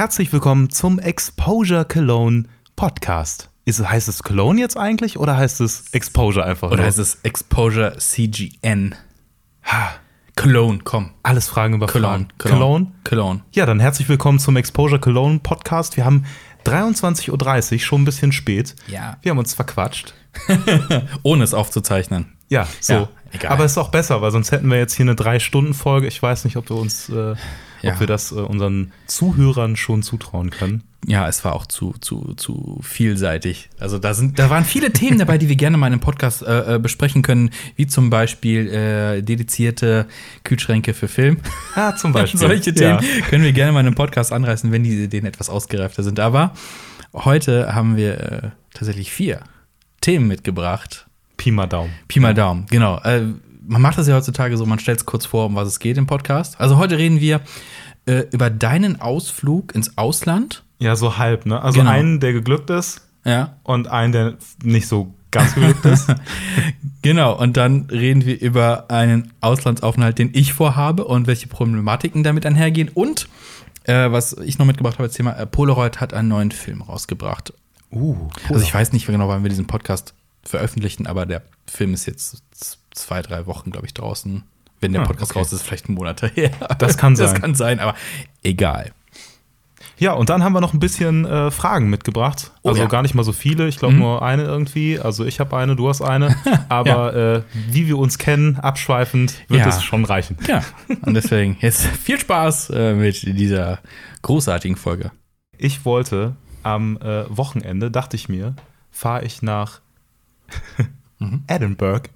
Herzlich willkommen zum Exposure Cologne Podcast. Ist, heißt es Cologne jetzt eigentlich oder heißt es Exposure einfach? Oder nur? heißt es Exposure CGN? Ha, Cologne, komm. alles Fragen über Cologne, Fragen. Cologne, Cologne. Ja, dann herzlich willkommen zum Exposure Cologne Podcast. Wir haben 23.30 Uhr, schon ein bisschen spät. Ja. Wir haben uns verquatscht. Ohne es aufzuzeichnen. Ja, so. Ja, egal. Aber ist auch besser, weil sonst hätten wir jetzt hier eine Drei-Stunden-Folge. Ich weiß nicht, ob wir uns, äh, Ja. ob wir das äh, unseren Zuhörern schon zutrauen können. Ja, es war auch zu, zu, zu vielseitig. Also da sind, da waren viele Themen dabei, die wir gerne mal in einem Podcast äh, äh, besprechen können, wie zum Beispiel äh, dedizierte Kühlschränke für Film. Ah, zum Beispiel. Solche Ja. Themen können wir gerne mal in einem Podcast anreißen, wenn die Ideen etwas ausgereifter sind. Aber heute haben wir äh, tatsächlich vier Themen mitgebracht. Pi mal Daumen. Pi mal Daumen, genau. Man macht das ja heutzutage so, man stellt es kurz vor, um was es geht im Podcast. Also heute reden wir äh, über deinen Ausflug ins Ausland. Ja, so halb, ne? Also Genau. einen, der geglückt ist Ja. und einen, der nicht so ganz geglückt ist. Genau, und dann reden wir über einen Auslandsaufenthalt, den ich vorhabe und welche Problematiken damit einhergehen. Und äh, was ich noch mitgebracht habe als Thema, äh, Polaroid hat einen neuen Film rausgebracht. Uh, Also ich weiß nicht genau, wann wir diesen Podcast veröffentlichen, aber der Film ist jetzt zwei, drei Wochen, glaube ich, draußen. Wenn der Ah, Podcast okay. raus ist, vielleicht Monate her. Das kann Das sein. kann sein, aber egal. Ja, und dann haben wir noch ein bisschen äh, Fragen mitgebracht. Oh also ja. gar nicht mal so viele. Ich glaube nur eine irgendwie. Also ich habe eine, du hast eine. Aber äh, wie wir uns kennen, abschweifend, wird Ja. es schon reichen. Ja, und deswegen jetzt viel Spaß äh, mit dieser großartigen Folge. Ich wollte am äh, Wochenende, dachte ich mir, fahre ich nach Mhm. Edinburgh.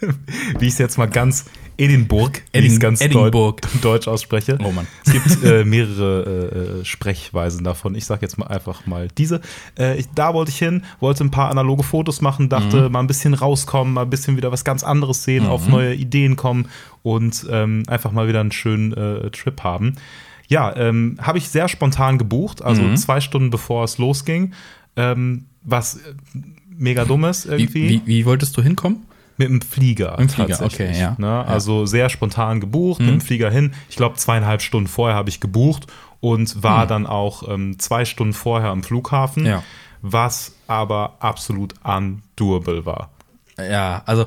wie ich es jetzt mal ganz Edinburgh, wie ich es Edding- ganz Edinburgh. Deut deutsch ausspreche. Oh Mann. Es gibt äh, mehrere äh, äh, Sprechweisen davon. Ich sage jetzt mal einfach mal diese. Äh, ich, da wollte ich hin, wollte ein paar analoge Fotos machen, dachte mal ein bisschen rauskommen, mal ein bisschen wieder was ganz anderes sehen, auf neue Ideen kommen und ähm, einfach mal wieder einen schönen äh, Trip haben. Ja, ähm, habe ich sehr spontan gebucht, also zwei Stunden bevor es losging. Ähm, was mega dumm ist Wie, irgendwie. wie, wie wolltest du hinkommen? Mit dem Flieger. Mit dem Flieger, okay, ja. Ne? Also sehr spontan gebucht, mit dem Flieger hin. Ich glaube, zweieinhalb Stunden vorher habe ich gebucht und war dann auch ähm, zwei Stunden vorher am Flughafen, Ja. was aber absolut undoable war. Ja, also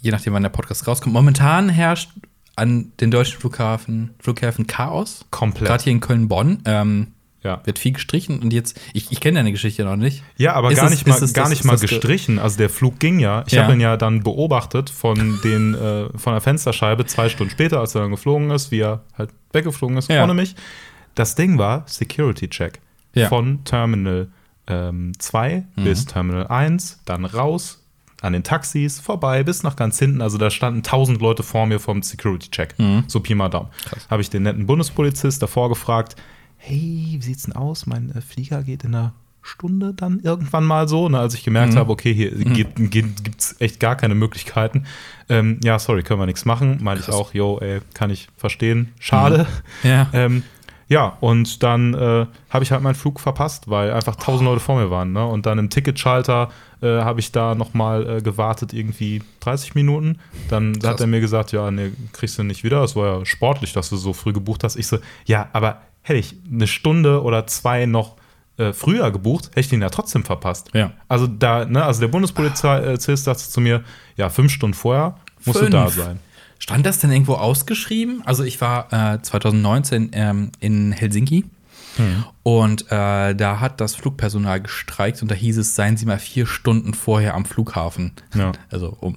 je nachdem, wann der Podcast rauskommt. Momentan herrscht an den deutschen Flughafen, Flughäfen Chaos. Komplett. Gerade hier in Köln-Bonn. Ähm, Ja. wird viel gestrichen und jetzt, ich, ich kenne deine Geschichte noch nicht. Ja, aber Ist gar es- nicht mal, ist es gar das- nicht mal das ge- gestrichen. Also der Flug ging ja. Ich Ja. habe ihn ja dann beobachtet von den äh, von der Fensterscheibe zwei Stunden später, als er dann geflogen ist, wie er halt weggeflogen ist Ja. ohne mich. Das Ding war Security Check Ja. Mhm. von Terminal 2 bis Terminal 1, dann raus an den Taxis vorbei bis nach ganz hinten. Also da standen tausend Leute vor mir vom Security Check. Mhm. So Pi mal Daumen. Habe ich den netten Bundespolizist davor gefragt, hey, wie sieht's denn aus? Mein äh, Flieger geht in einer Stunde dann irgendwann mal so. Ne, als ich gemerkt Mhm. habe, okay, hier geht, geht, gibt's echt gar keine Möglichkeiten. Ähm, ja, sorry, können wir nichts machen. Meinte ich auch, yo, ey, kann ich verstehen. Schade. Ja. Ähm, ja, und dann äh, habe ich halt meinen Flug verpasst, weil einfach tausend Leute vor mir waren. Ne? Und dann im Ticketschalter äh, habe ich da nochmal äh, gewartet, irgendwie 30 Minuten. Dann Krass. hat er mir gesagt, ja, nee, kriegst du nicht wieder. Es war ja sportlich, dass du so früh gebucht hast. Ich so, ja, aber hätte ich eine Stunde oder zwei noch äh, früher gebucht, hätte ich den ja trotzdem verpasst. Ja. Also da, ne, also der Bundespolizist sagte zu mir, ja, fünf Stunden vorher musst du da Fünf. sein. Stand das denn irgendwo ausgeschrieben? Also ich war äh, 2019 ähm, in Helsinki Hm. und äh, da hat das Flugpersonal gestreikt und da hieß es, seien Sie mal vier Stunden vorher am Flughafen. Ja. Also um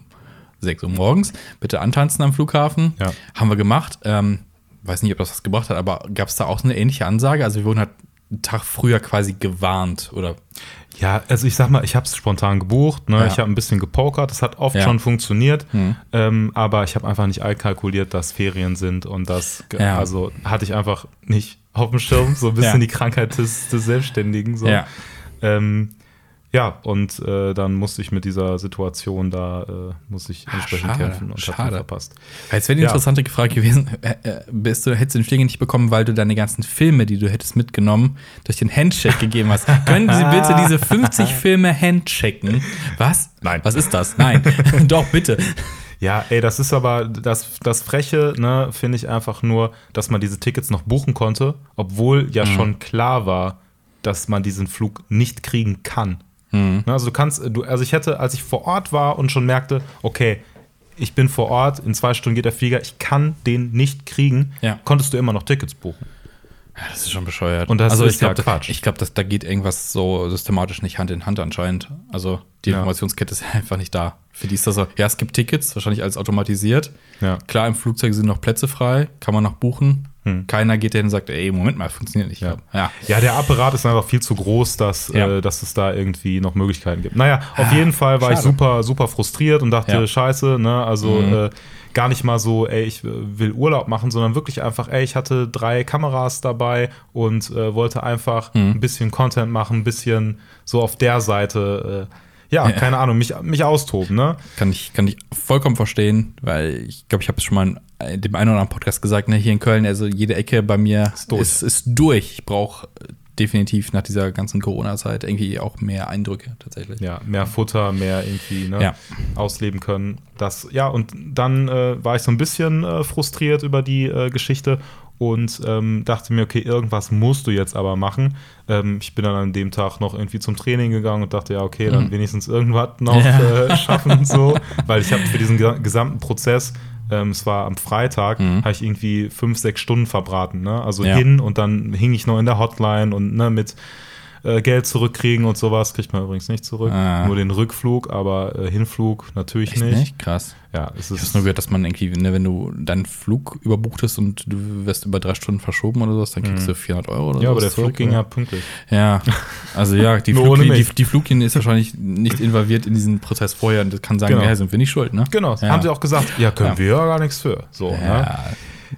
6 Uhr morgens, bitte antanzen am Flughafen. Ja. Haben wir gemacht. Ähm, weiß nicht, ob das was gebracht hat, aber gab es da auch eine ähnliche Ansage? Also wir wurden halt einen Tag früher quasi gewarnt oder Ja, also ich sag mal, ich habe es spontan gebucht, ne? Ja. ich habe ein bisschen gepokert, das hat oft Ja. schon funktioniert, Mhm. ähm, aber ich habe einfach nicht einkalkuliert, dass Ferien sind und das, Ja. also hatte ich einfach nicht auf dem Schirm, so ein bisschen die Krankheit des, des Selbstständigen. So. Ja. Ähm, ja, und äh, dann musste ich mit dieser Situation da, äh, muss ich entsprechend Ah, schade, kämpfen und habe schade. verpasst. Jetzt wäre die Ja. interessante Frage gewesen, äh, äh, bist du, hättest du den Flieger nicht bekommen, weil du deine ganzen Filme, die du hättest mitgenommen, durch den Handcheck gegeben hast. Können Sie bitte diese 50 Filme handchecken? Was? Nein. Was ist das? Nein. Doch, bitte. Ja, ey, das ist aber das, das Freche, ne, finde ich einfach nur, dass man diese Tickets noch buchen konnte, obwohl ja schon klar war, dass man diesen Flug nicht kriegen kann. Ne, Also du kannst, du, also ich hätte, als ich vor Ort war und schon merkte, okay, ich bin vor Ort, in zwei Stunden geht der Flieger, ich kann den nicht kriegen, Ja. konntest du immer noch Tickets buchen. Ja, das ist schon bescheuert. Und das also ist ich glaube, ja Quatsch. ich glaube, da geht irgendwas so systematisch nicht Hand in Hand anscheinend. Also die Ja. Informationskette ist einfach nicht da. Für die ist das so, ja, es gibt Tickets, wahrscheinlich alles automatisiert. Ja. Klar, im Flugzeug sind noch Plätze frei, kann man noch buchen. Keiner geht hin und sagt, ey, Moment mal, funktioniert nicht. Ja. ja. Ja, der Apparat ist einfach viel zu groß, dass, Ja. äh, dass es da irgendwie noch Möglichkeiten gibt. Naja, auf jeden Fall war ich schade. super, super frustriert und dachte, Ja. scheiße, ne, also äh, gar nicht mal so, ey, ich äh, will Urlaub machen, sondern wirklich einfach, ey, ich hatte drei Kameras dabei und äh, wollte einfach ein bisschen Content machen, ein bisschen so auf der Seite, äh, ja, Ja. keine Ahnung, mich, mich austoben, ne? Kann ich, kann ich vollkommen verstehen, weil ich glaube, ich habe es schon mal in dem einen oder anderen Podcast gesagt, ne, hier in Köln, also jede Ecke bei mir ist durch. Ist, ist durch. Ich brauche definitiv nach dieser ganzen Corona-Zeit irgendwie auch mehr Eindrücke tatsächlich. ja, mehr Futter, mehr irgendwie ne, Ja. ausleben können. Das, ja, und dann äh, war ich so ein bisschen äh, frustriert über die äh, Geschichte und ähm, dachte mir, okay, irgendwas musst du jetzt aber machen. Ähm, ich bin dann an dem Tag noch irgendwie zum Training gegangen und dachte, ja, okay, dann wenigstens irgendwas noch Ja. äh, schaffen, so, weil ich habe für diesen gesa- gesamten Prozess ähm, es war am Freitag, habe ich irgendwie fünf, sechs Stunden verbraten. Ne? Also Ja. hin und dann hing ich noch in der Hotline und ne, mit äh, Geld zurückkriegen und sowas. Kriegt man übrigens nicht zurück. Ah. Nur den Rückflug, aber äh, Hinflug natürlich Echt nicht. nicht? Krass. Ja, es Ich ist nur gehört, dass man irgendwie, ne, wenn du deinen Flug überbuchtest und du wirst über drei Stunden verschoben oder sowas, dann kriegst du 400 Euro oder Mhm. ja, aber der Flug ging ja pünktlich. Ja, also ja, die, Fluglinie, die, die Fluglinie ist wahrscheinlich nicht involviert in diesen Prozess vorher und das kann sagen, Genau. ja, sind wir nicht schuld, ne? Genau, Ja. haben sie auch gesagt, ja, können Ja. wir ja gar nichts für. So, ne?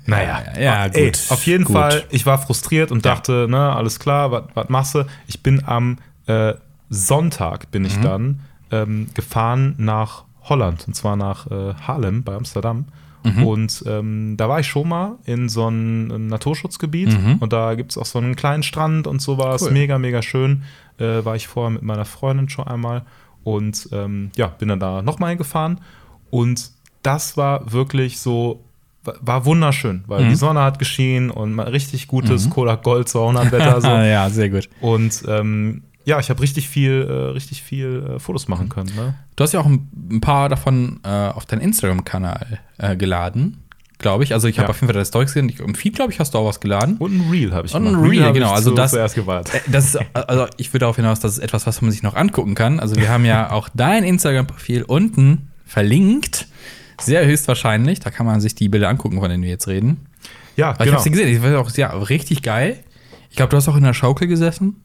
Ja, Naja, Ja, Ey, gut, auf jeden gut. Fall, ich war frustriert und dachte, ne, alles klar, was machst du? Ich bin am äh, Sonntag bin Mhm. ich dann ähm, gefahren nach Holland und zwar nach äh, Haarlem bei Amsterdam. Mhm. Und ähm, da war ich schon mal in so einem Naturschutzgebiet und da gibt es auch so einen kleinen Strand und sowas. Mhm. Cool. Mega, mega schön. Äh, war ich vorher mit meiner Freundin schon einmal und ähm, ja, bin dann da nochmal hingefahren. Und das war wirklich so, war wunderschön, weil Mhm. die Sonne hat geschienen und mal richtig gutes Cola Gold Wetter. So. ja, sehr gut. Und ähm, ja, ich habe richtig viel, äh, richtig viel äh, Fotos machen können. Ne? Du hast ja auch ein, ein paar davon äh, auf deinen Instagram-Kanal äh, geladen, glaube ich. Also ich habe Ja. auf jeden Fall deine Stories gesehen. Ich- Im Feed, glaube ich, hast du auch was geladen. Und ein Reel habe ich Und ein gemacht. Reel, hab genau, Ich also zu, das- zuerst geweiht. Äh, Das ist, also ich würde darauf hinaus, das ist etwas, was man sich noch angucken kann. Also wir haben ja auch dein Instagram-Profil unten verlinkt. Sehr höchstwahrscheinlich. Da kann man sich die Bilder angucken, von denen wir jetzt reden. Ja, Aber ich genau. habe sie gesehen. Ich war auch ja, richtig geil. Ich glaube, du hast auch in der Schaukel gesessen.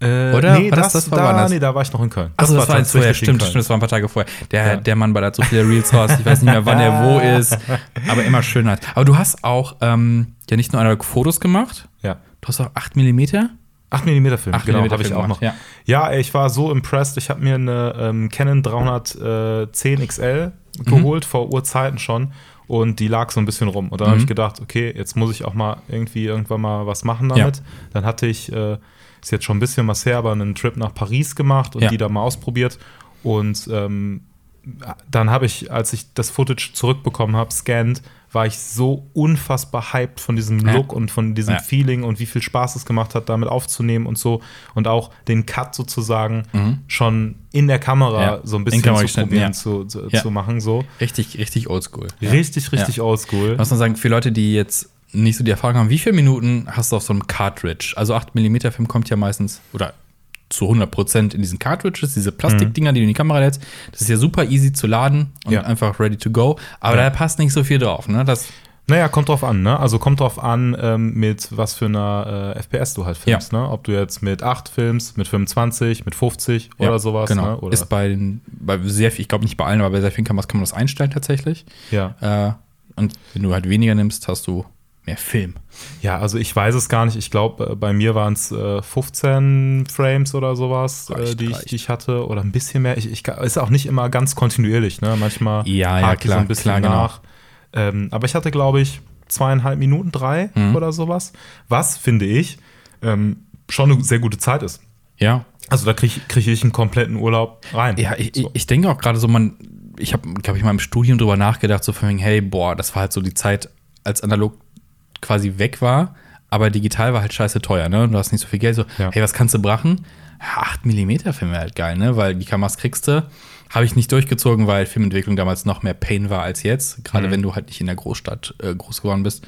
Äh, Oder? Nee, War das- das, das war da, nee, da war ich noch in Köln. Achso, das, war jetzt vorher. Stimmt, stimmt, das war ein paar Tage vorher. Der, Ja. der Mann ballert so viele Reels raus. Ich weiß nicht mehr, wann er wo ist. Aber immer Schönheit. Aber du hast auch ähm, ja nicht nur Fotos gemacht, Ja. du hast auch 8 Millimeter. 8 mm Film, 8 genau, habe ich auch noch. ja. Ja, ich war so impressed. Ich habe mir eine ähm, Canon 310 XL geholt, vor Urzeiten schon. Und die lag so ein bisschen rum. Und dann habe ich gedacht, okay, jetzt muss ich auch mal irgendwie irgendwann mal was machen damit. Dann hatte ich, äh, ist jetzt schon ein bisschen was her, aber einen Trip nach Paris gemacht und Ja. die da mal ausprobiert. Und ähm, dann habe ich, als ich das Footage zurückbekommen habe, scanned, war ich so unfassbar hyped von diesem Ja. Look und von diesem Ja. Feeling und wie viel Spaß es gemacht hat, damit aufzunehmen und so. Und auch den Cut sozusagen schon in der Kamera Mhm. Ja. so ein In bisschen zu probieren ja. zu, zu, Ja. zu machen. So. Richtig, richtig oldschool. Richtig, richtig Ja. oldschool. Was man sagen, für Leute, die jetzt nicht so die Erfahrung haben, wie viele Minuten hast du auf so einem Cartridge? Also 8 mm Film kommt ja meistens, oder zu 100% in diesen Cartridges, diese Plastikdinger, die du in die Kamera lädst. Das ist ja super easy zu laden und Ja. einfach ready to go. Aber Ja. da passt nicht so viel drauf. Ne? Das, Naja, kommt drauf an, ne? Also kommt drauf an, ähm, mit was für einer äh, FPS du halt filmst, ne? Ob du jetzt mit 8 filmst, mit 25, mit 50 oder ja, sowas, genau. ne? Oder, Ist bei, den, bei sehr viel, ich glaube nicht bei allen, aber bei sehr vielen Kameras kann man das einstellen tatsächlich. ja. Äh, und wenn du halt weniger nimmst, hast du mehr Film. ja, also ich weiß es gar nicht. Ich glaube, bei mir waren es äh, 15 Frames oder sowas, äh, Reicht, die, ich, die ich hatte. Oder ein bisschen mehr. Ich, ich, ist auch nicht immer ganz kontinuierlich, ne? Manchmal Ja, ja, klar, so ein bisschen klar, genau. nach. Ähm, aber ich hatte, glaube ich, zweieinhalb Minuten, drei Mhm. oder sowas. Was, finde ich, ähm, schon eine sehr gute Zeit ist. Ja, Also da kriege krieg ich einen kompletten Urlaub rein. Ja, ich, So. ich denke auch gerade so, man, ich habe, glaube ich, mal im Studium drüber nachgedacht, so von wegen, hey, boah, das war halt so die Zeit, als analog quasi weg war, aber digital war halt scheiße teuer, ne? Du hast nicht so viel Geld, so, Ja. hey, was kannst du brachen? Ja, 8 mm Film wäre halt geil, ne? Weil die Kameras kriegst du. Habe ich nicht durchgezogen, weil Filmentwicklung damals noch mehr Pain war als jetzt. Gerade wenn du halt nicht in der Großstadt äh, groß geworden bist.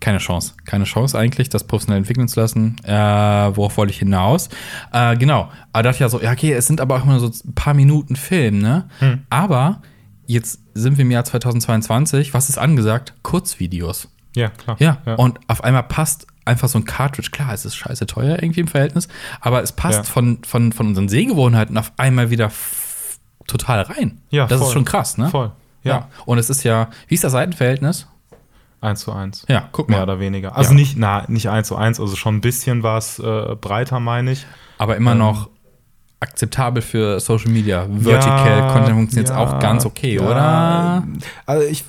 Keine Chance. Keine Chance eigentlich, das professionell entwickeln zu lassen. Äh, worauf wollte ich hinaus? Äh, genau. Aber dachte ich ja so, ja, okay, es sind aber auch immer so ein paar Minuten Film, ne? Aber jetzt sind wir im Jahr 2022. Was ist angesagt? Kurzvideos. Ja, klar. Ja, und auf einmal passt einfach so ein Cartridge. Klar, es ist scheiße teuer irgendwie im Verhältnis, aber es passt Ja. von, von, von unseren Sehgewohnheiten auf einmal wieder total rein. Ja, das ist voll. schon krass, ne? Voll. Ja. Ja. Und es ist ja, wie ist das Seitenverhältnis? Eins zu eins. Ja, guck Mehr mal. oder weniger. Also Ja. nicht, na, nicht eins zu eins, also schon ein bisschen was äh, breiter, meine ich. Aber immer Ähm. noch akzeptabel für Social Media. Vertical Ja, Content funktioniert jetzt ja, auch ganz okay, ja. oder? Also ich,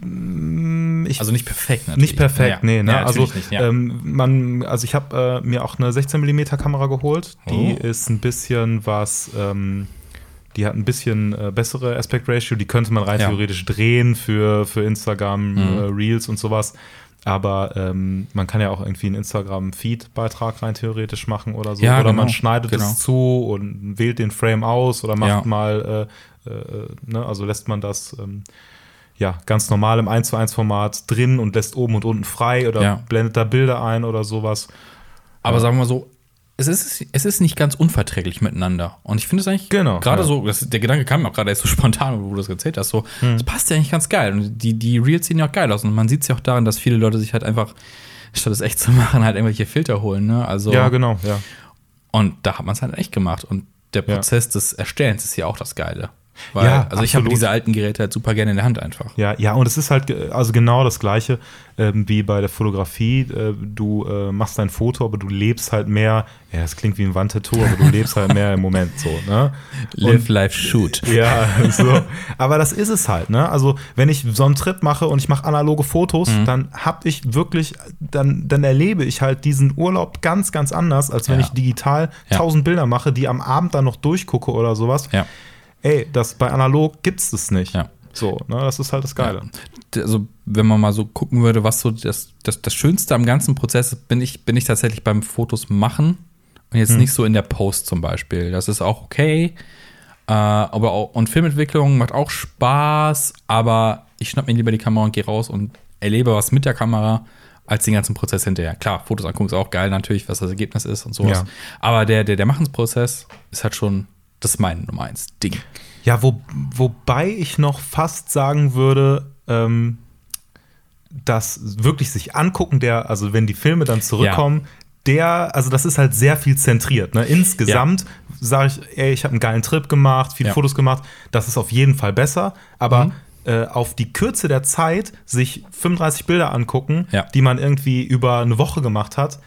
mm, ich Also nicht perfekt natürlich. Nicht perfekt, Ja. nee, ne? Also nicht, ähm, man, also ich habe äh, mir auch eine 16 mm Kamera geholt. Die Oh. ist ein bisschen was, ähm, die hat ein bisschen äh, bessere Aspect Ratio. Die könnte man rein theoretisch drehen für, für Instagram, Mhm. äh, Reels und sowas. Aber ähm, man kann ja auch irgendwie einen Instagram-Feed-Beitrag rein theoretisch machen oder so. Ja, oder man genau, schneidet genau. es zu und wählt den Frame aus oder macht Ja. mal, äh, äh, ne, also lässt man das ähm, ja, ganz normal im 1 zu 1 Format drin und lässt oben und unten frei oder Ja. blendet da Bilder ein oder sowas. Aber sagen wir mal so, es ist, es ist nicht ganz unverträglich miteinander. Und ich finde es eigentlich Genau, gerade ja. so, das, der Gedanke kam mir auch gerade erst so spontan, wo du das erzählt hast, so, das passt ja eigentlich ganz geil. Und die, die Reels sehen ja auch geil aus. Und man sieht es ja auch daran, dass viele Leute sich halt einfach, statt es echt zu machen, halt irgendwelche Filter holen. Ne? Also, Ja, genau, ja. Und da hat man es halt echt gemacht. Und der Ja. Prozess des Erstellens ist ja auch das Geile. Weil, Ja, also ich habe absolut. diese alten Geräte halt super gerne in der Hand einfach. Ja, ja, und es ist halt also genau das Gleiche ähm, wie bei der Fotografie. Äh, du äh, machst dein Foto, aber du lebst halt mehr. Ja, das klingt wie ein Wandtattoo, aber du lebst halt mehr im Moment so, ne? Live, live, shoot. Ja, so. Aber das ist es halt, ne? Also, wenn ich so einen Trip mache und ich mache analoge Fotos, Mhm. dann hab ich wirklich, dann, dann erlebe ich halt diesen Urlaub ganz, ganz anders, als wenn Ja. ich digital Ja. tausend Bilder mache, die am Abend dann noch durchgucke oder sowas. Ja. Ey, das bei analog gibt's das nicht. Ja. So, ne? Das ist halt das Geile. Ja. Also, wenn man mal so gucken würde, was so das, das, das Schönste am ganzen Prozess ist, bin ich, bin ich tatsächlich beim Fotos machen und jetzt nicht so in der Post zum Beispiel. Das ist auch okay. Äh, aber auch, und Filmentwicklung macht auch Spaß, aber ich schnapp mir lieber die Kamera und gehe raus und erlebe was mit der Kamera als den ganzen Prozess hinterher. Klar, Fotos angucken ist auch geil natürlich, was das Ergebnis ist und sowas. Ja. Aber der, der, der Machensprozess ist halt schon, das ist mein Nummer eins Ding. Ja, wo, wobei ich noch fast sagen würde, ähm, dass wirklich sich angucken, der, also wenn die Filme dann zurückkommen, der, also das ist halt sehr viel zentriert. Ne? Insgesamt sage ich, ey, ich habe einen geilen Trip gemacht, viele Ja. Fotos gemacht, das ist auf jeden Fall besser, aber Mhm. äh, auf die Kürze der Zeit sich 35 Bilder angucken, Ja. Mhm. die man irgendwie über eine Woche gemacht hat,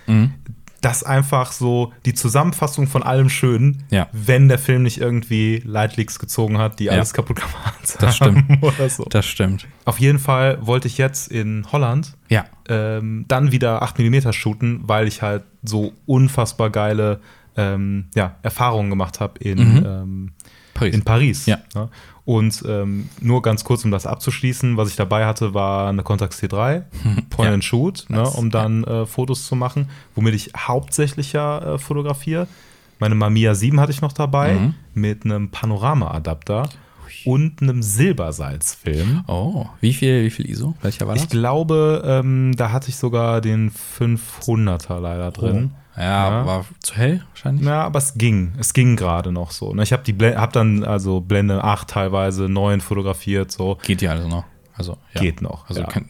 das einfach so die Zusammenfassung von allem Schönen, Ja. wenn der Film nicht irgendwie Lightleaks gezogen hat, die alles kaputt gemacht haben. Das stimmt. Oder so. Das stimmt. Auf jeden Fall wollte ich jetzt in Holland Ja. ähm, dann wieder 8 mm shooten, weil ich halt so unfassbar geile ähm, ja, Erfahrungen gemacht habe in, Mhm. ähm, Paris. in Paris. Ja. Und ähm, nur ganz kurz, um das abzuschließen, was ich dabei hatte, war eine Contax T3, Point Ja. and Shoot, ne, um dann äh, Fotos zu machen, womit ich hauptsächlich ja äh, fotografiere. Meine Mamiya 7 hatte ich noch dabei Mhm. mit einem Panorama-Adapter und einem Silbersalzfilm. Oh, wie viel, wie viel ISO? Welcher war das? Ich glaube, ähm, da hatte ich sogar den 500er leider drin. Ja, Ja. war zu hell wahrscheinlich. Ja, aber es ging. Es ging gerade noch so. Ne, Ich habe hab dann also Blende 8 teilweise, 9 fotografiert, so. Geht ja also noch. Also, ja. Geht noch, Also ja. kann,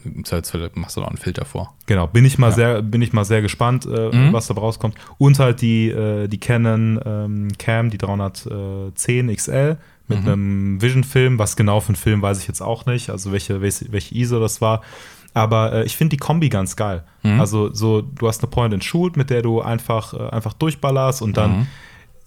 machst du noch einen Filter vor. Genau, bin ich mal sehr, bin ich mal sehr gespannt, äh, Mhm. was da rauskommt. Und halt die, äh, die Canon ähm, Cam, die 310 XL mit Mhm. einem Vision-Film. Was genau für ein Film, weiß ich jetzt auch nicht. Also welche, welche, welche ISO das war. Aber äh, ich finde die Kombi ganz geil. Mhm. Also so, du hast eine Point-and-Shoot, mit der du einfach, äh, einfach durchballerst und dann Mhm.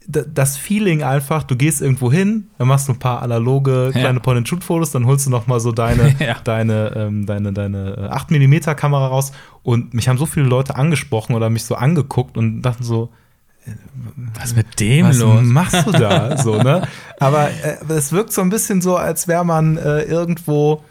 das Feeling einfach, du gehst irgendwo hin, dann machst du ein paar analoge Ja. kleine Point-and-Shoot-Fotos, dann holst du noch mal so deine, Ja. deine, ähm, deine, deine äh, 8 mm Kamera raus und mich haben so viele Leute angesprochen oder mich so angeguckt und dachten so, Was ist mit dem was los? machst du da? so, ne? Aber äh, es wirkt so ein bisschen so, als wäre man äh, irgendwo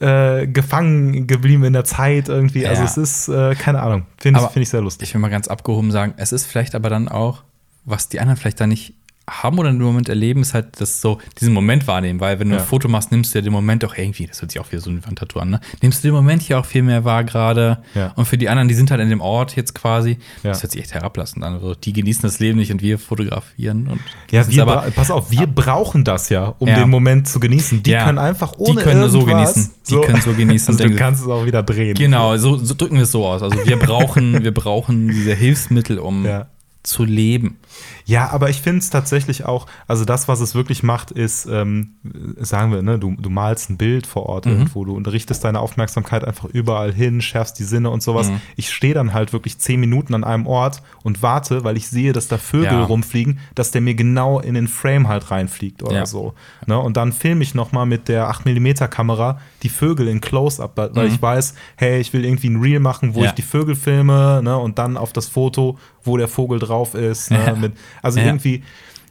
äh, gefangen geblieben in der Zeit irgendwie. Also Ja. es ist, äh, keine Ahnung, finde ich, find ich sehr lustig. Ich will mal ganz abgehoben sagen, es ist vielleicht aber dann auch, was die anderen vielleicht da nicht haben oder im Moment erleben, ist halt das so, diesen Moment wahrnehmen, weil wenn du Ja. ein Foto machst, nimmst du ja den Moment auch irgendwie, das hört sich auch wieder so ein Wandtattoo an, ne? Nimmst du den Moment hier auch viel mehr wahr gerade. Ja. Und für die anderen, die sind halt in dem Ort jetzt quasi, Ja. das hört sich echt herablassend an. Also die genießen das Leben nicht und wir fotografieren. Und Ja, wir aber, pass auf, wir brauchen das ja, um den Moment zu genießen. Die können einfach Die ohne können nur so genießen. Die können so genießen. Also du kannst es auch wieder drehen. Genau, so, so drücken wir es so aus. Also wir brauchen, wir brauchen diese Hilfsmittel, um zu leben. Ja, aber ich finde es tatsächlich auch, also das, was es wirklich macht, ist, ähm, sagen wir, ne, du, du malst ein Bild vor Ort irgendwo, du richtest deine Aufmerksamkeit einfach überall hin, schärfst die Sinne und sowas. Ich stehe dann halt wirklich zehn Minuten an einem Ort und warte, weil ich sehe, dass da Vögel Ja. rumfliegen, dass der mir genau in den Frame halt reinfliegt oder Ja. so. Ne? Und dann filme ich noch mal mit der 8mm Kamera die Vögel in Close-Up, weil ich weiß, hey, ich will irgendwie ein Reel machen, wo Ja. ich die Vögel filme ne? und dann auf das Foto, wo der Vogel drauf ist. Ne? Ja. Mit, also Ja. irgendwie,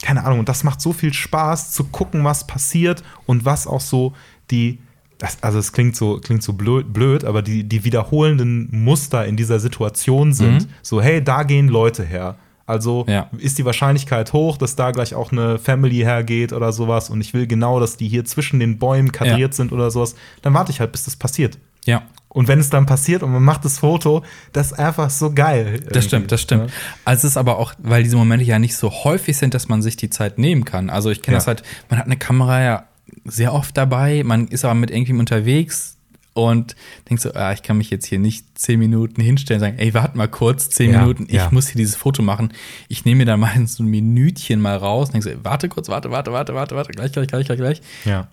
keine Ahnung, und das macht so viel Spaß zu gucken, was passiert und was auch so die, das, also es klingt so, klingt so blöd, blöd, aber die, die wiederholenden Muster in dieser Situation sind. Mhm. So, hey, da gehen Leute her. Also Ja. ist die Wahrscheinlichkeit hoch, dass da gleich auch eine Family hergeht oder sowas und ich will genau, dass die hier zwischen den Bäumen kadriert sind oder sowas, dann warte ich halt, bis das passiert. Ja. Und wenn es dann passiert und man macht das Foto, das ist einfach so geil. Das stimmt, das stimmt. Also es ist aber auch, weil diese Momente ja nicht so häufig sind, dass man sich die Zeit nehmen kann. Also ich kenne Ja. das halt, man hat eine Kamera ja sehr oft dabei, man ist aber mit irgendjemandem unterwegs und denkt so, ah, ich kann mich jetzt hier nicht zehn Minuten hinstellen und sagen, ey, warte mal kurz, zehn Ja, Minuten, ich ja. muss hier dieses Foto machen. Ich nehme mir da meistens so ein Minütchen mal raus und denke so, warte kurz, warte, warte, warte, warte, warte, gleich, gleich, gleich, gleich, gleich. Ja.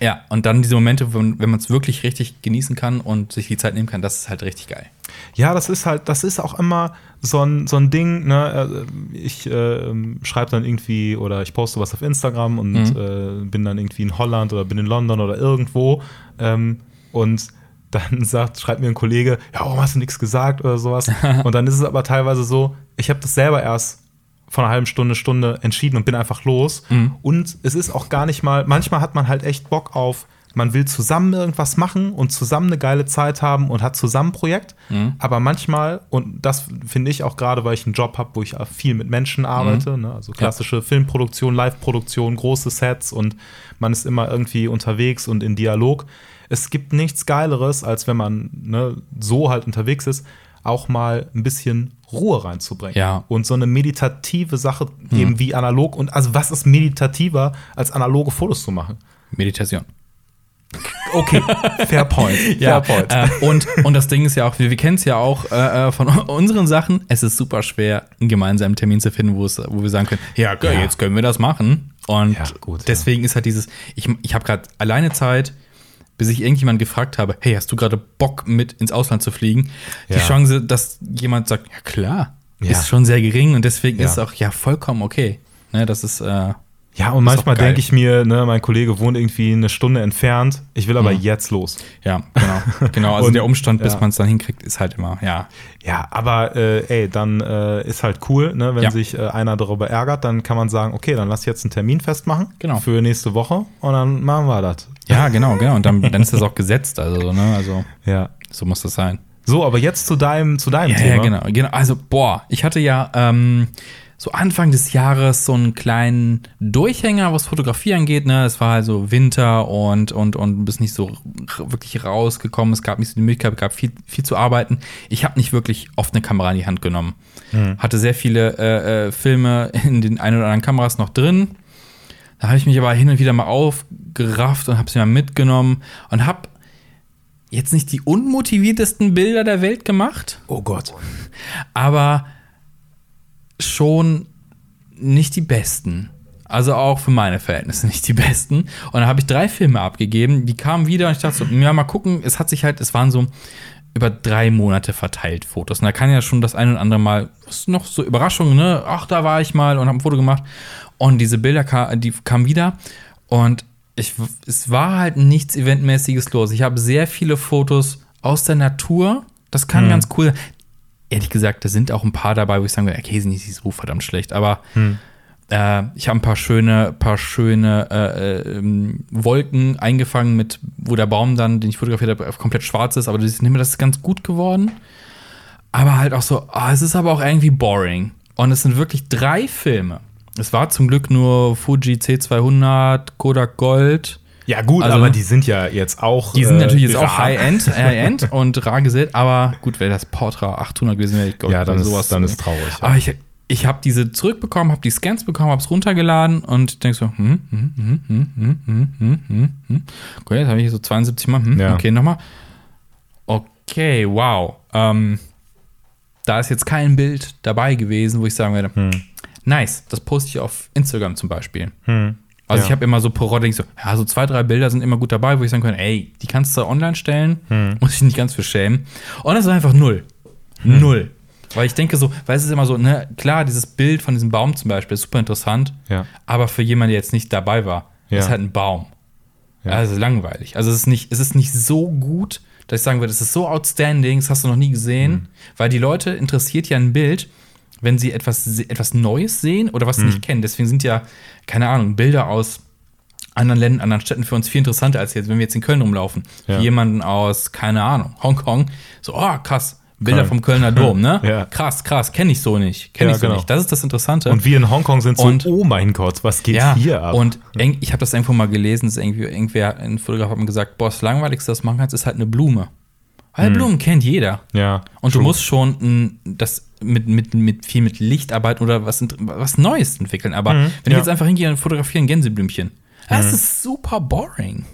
Ja, und dann diese Momente, wenn, wenn man es wirklich richtig genießen kann und sich die Zeit nehmen kann, das ist halt richtig geil. Ja, das ist halt, das ist auch immer so ein, so ein Ding, ne? äh, Ich äh, schreibe dann irgendwie oder ich poste was auf Instagram und Mhm. äh, bin dann irgendwie in Holland oder bin in London oder irgendwo ähm, und dann sagt, schreibt mir ein Kollege, ja, warum hast du nichts gesagt oder sowas? und dann ist es aber teilweise so, ich habe das selber erst vor einer halben Stunde, Stunde entschieden und bin einfach los. Mhm. Und es ist auch gar nicht mal, manchmal hat man halt echt Bock auf, man will zusammen irgendwas machen und zusammen eine geile Zeit haben und hat zusammen ein Projekt. Mhm. Aber manchmal, und das finde ich auch gerade, weil ich einen Job habe, wo ich viel mit Menschen arbeite, ne? also klassische Filmproduktion, Live-Produktion, große Sets und man ist immer irgendwie unterwegs und in Dialog. Es gibt nichts Geileres, als wenn man ne, so halt unterwegs ist, auch mal ein bisschen Ruhe reinzubringen. Ja. Und so eine meditative Sache eben wie analog. Und also was ist meditativer, als analoge Fotos zu machen? Meditation. Okay, fair point. Ja, fair point. äh, und, und das Ding ist ja auch, wir, wir kennen es ja auch äh, äh, von unseren Sachen, es ist super schwer, einen gemeinsamen Termin zu finden, wo, wir sagen können, ja, Ja. jetzt können wir das machen. Und Ja, gut, ja. deswegen ist halt dieses, ich, ich habe gerade alleine Zeit, bis ich irgendjemand gefragt habe, hey, hast du gerade Bock mit ins Ausland zu fliegen? Die Ja. Chance, dass jemand sagt, ja klar, Ja. ist schon sehr gering und deswegen Ja. ist es auch ja vollkommen okay. Ne, das ist, äh, Ja, und manchmal denke ich mir, ne, mein Kollege wohnt irgendwie eine Stunde entfernt. Ich will aber jetzt los. ja, genau. Genau, also Und- der Umstand, bis ja. man es dann hinkriegt, ist halt immer, ja. Ja, aber äh, ey, dann äh, ist halt cool, ne, wenn Ja. sich äh, einer darüber ärgert, dann kann man sagen, okay, dann lass jetzt einen Termin festmachen Genau. für nächste Woche und dann machen wir das. Ja, genau, genau. Und dann, dann ist das auch gesetzt. Also, so, ne? also Ja. so muss das sein. So, aber jetzt zu deinem, zu deinem Ja, Thema. ja, genau, genau. Also, boah, ich hatte ja ähm, so Anfang des Jahres so einen kleinen Durchhänger, was Fotografie angeht. Ne? Es war also Winter und, und, und bist nicht so wirklich rausgekommen. Es gab nicht so die Möglichkeit, es gab viel, viel zu arbeiten. Ich habe nicht wirklich oft eine Kamera in die Hand genommen. Hatte sehr viele äh, äh, Filme in den ein oder anderen Kameras noch drin. Da habe ich mich aber hin und wieder mal aufgerafft und habe sie mal mitgenommen und habe jetzt nicht die unmotiviertesten Bilder der Welt gemacht, Oh Gott. aber schon nicht die besten. Also auch für meine Verhältnisse nicht die besten. Und dann habe ich drei Filme abgegeben, die kamen wieder und ich dachte so, ja, mal gucken, es hat sich halt, es waren so über drei Monate verteilt Fotos. Und da kann ja schon das ein oder andere Mal, was noch so Überraschungen, ne? Ach, da war ich mal und habe ein Foto gemacht. Und diese Bilder, ka die kamen wieder und ich, es war halt nichts Eventmäßiges los. Ich habe sehr viele Fotos aus der Natur. Das kann ganz cool sein ehrlich gesagt, da sind auch ein paar dabei, wo ich sagen würde, okay, sind nicht so verdammt schlecht, aber Hm. äh, ich habe ein paar schöne, paar schöne äh, äh, ähm, Wolken eingefangen, mit, wo der Baum dann, den ich fotografiert habe, komplett schwarz ist, aber du siehst, das ist ganz gut geworden. Aber halt auch so, ah, es ist aber auch irgendwie boring. Und es sind wirklich drei Filme. Es war zum Glück nur Fuji C200, Kodak Gold. Ja, gut, Also- aber die sind ja jetzt auch. Die sind äh, natürlich jetzt auch. High-End High und rar gesät, aber gut, wäre das Portra 800 gewesen, wäre ich glaub, Ja, dann bei ist- dann ist traurig. Aber ich, ich habe diese zurückbekommen, habe die Scans bekommen, habe es runtergeladen und denk so, hm, hm, hm, hm, hm, hm, hm, hm, hm. Gut, jetzt habe ich so 72 Mal, hm, Ja. okay, nochmal. Okay, wow. Ähm, da ist jetzt kein Bild dabei gewesen, wo ich sagen werde, Hm. nice, das poste ich auf Instagram zum Beispiel. Hm. Also Ja. ich habe immer so pro Rolle, so, ja, so zwei, drei Bilder sind immer gut dabei, wo ich sagen kann, ey, die kannst du online stellen, Hm. muss ich nicht ganz für schämen. Und das ist einfach null. Null. Weil ich denke so, weil es ist immer so, ne, klar, dieses Bild von diesem Baum zum Beispiel ist super interessant, Ja. aber für jemanden, der jetzt nicht dabei war, Ja. ist halt ein Baum. Ja. Also langweilig. Also es ist nicht, es ist nicht so gut, dass ich sagen würde, es ist so outstanding, das hast du noch nie gesehen, Mhm. weil die Leute interessiert ja ein Bild, wenn sie etwas, etwas Neues sehen oder was sie Mhm. nicht kennen. Deswegen sind ja, keine Ahnung, Bilder aus anderen Ländern, anderen Städten für uns viel interessanter als jetzt, wenn wir jetzt in Köln rumlaufen. Ja. Jemanden aus, keine Ahnung, Hongkong, so, oh, krass, Bilder Köln. vom Kölner Dom, ne? Ja. Krass, krass, kenne ich so nicht, kenne Ja, ich so genau. nicht. Das ist das Interessante. Und wir in Hongkong sind so, Und- oh mein Gott, was geht Ja, hier ab? und ich habe das irgendwo mal gelesen, dass irgendwie, irgendwer, ein Fotograf hat mir gesagt, boah, das Langweiligste, was du machen kannst, ist halt eine Blume. Weil Blumen kennt jeder. ja. Und du true. musst schon das mit, mit, mit viel mit Licht arbeiten oder was, was Neues entwickeln. Aber wenn ich Mhm. ja. jetzt einfach hingehe und fotografiere ein Gänseblümchen, das ist super boring.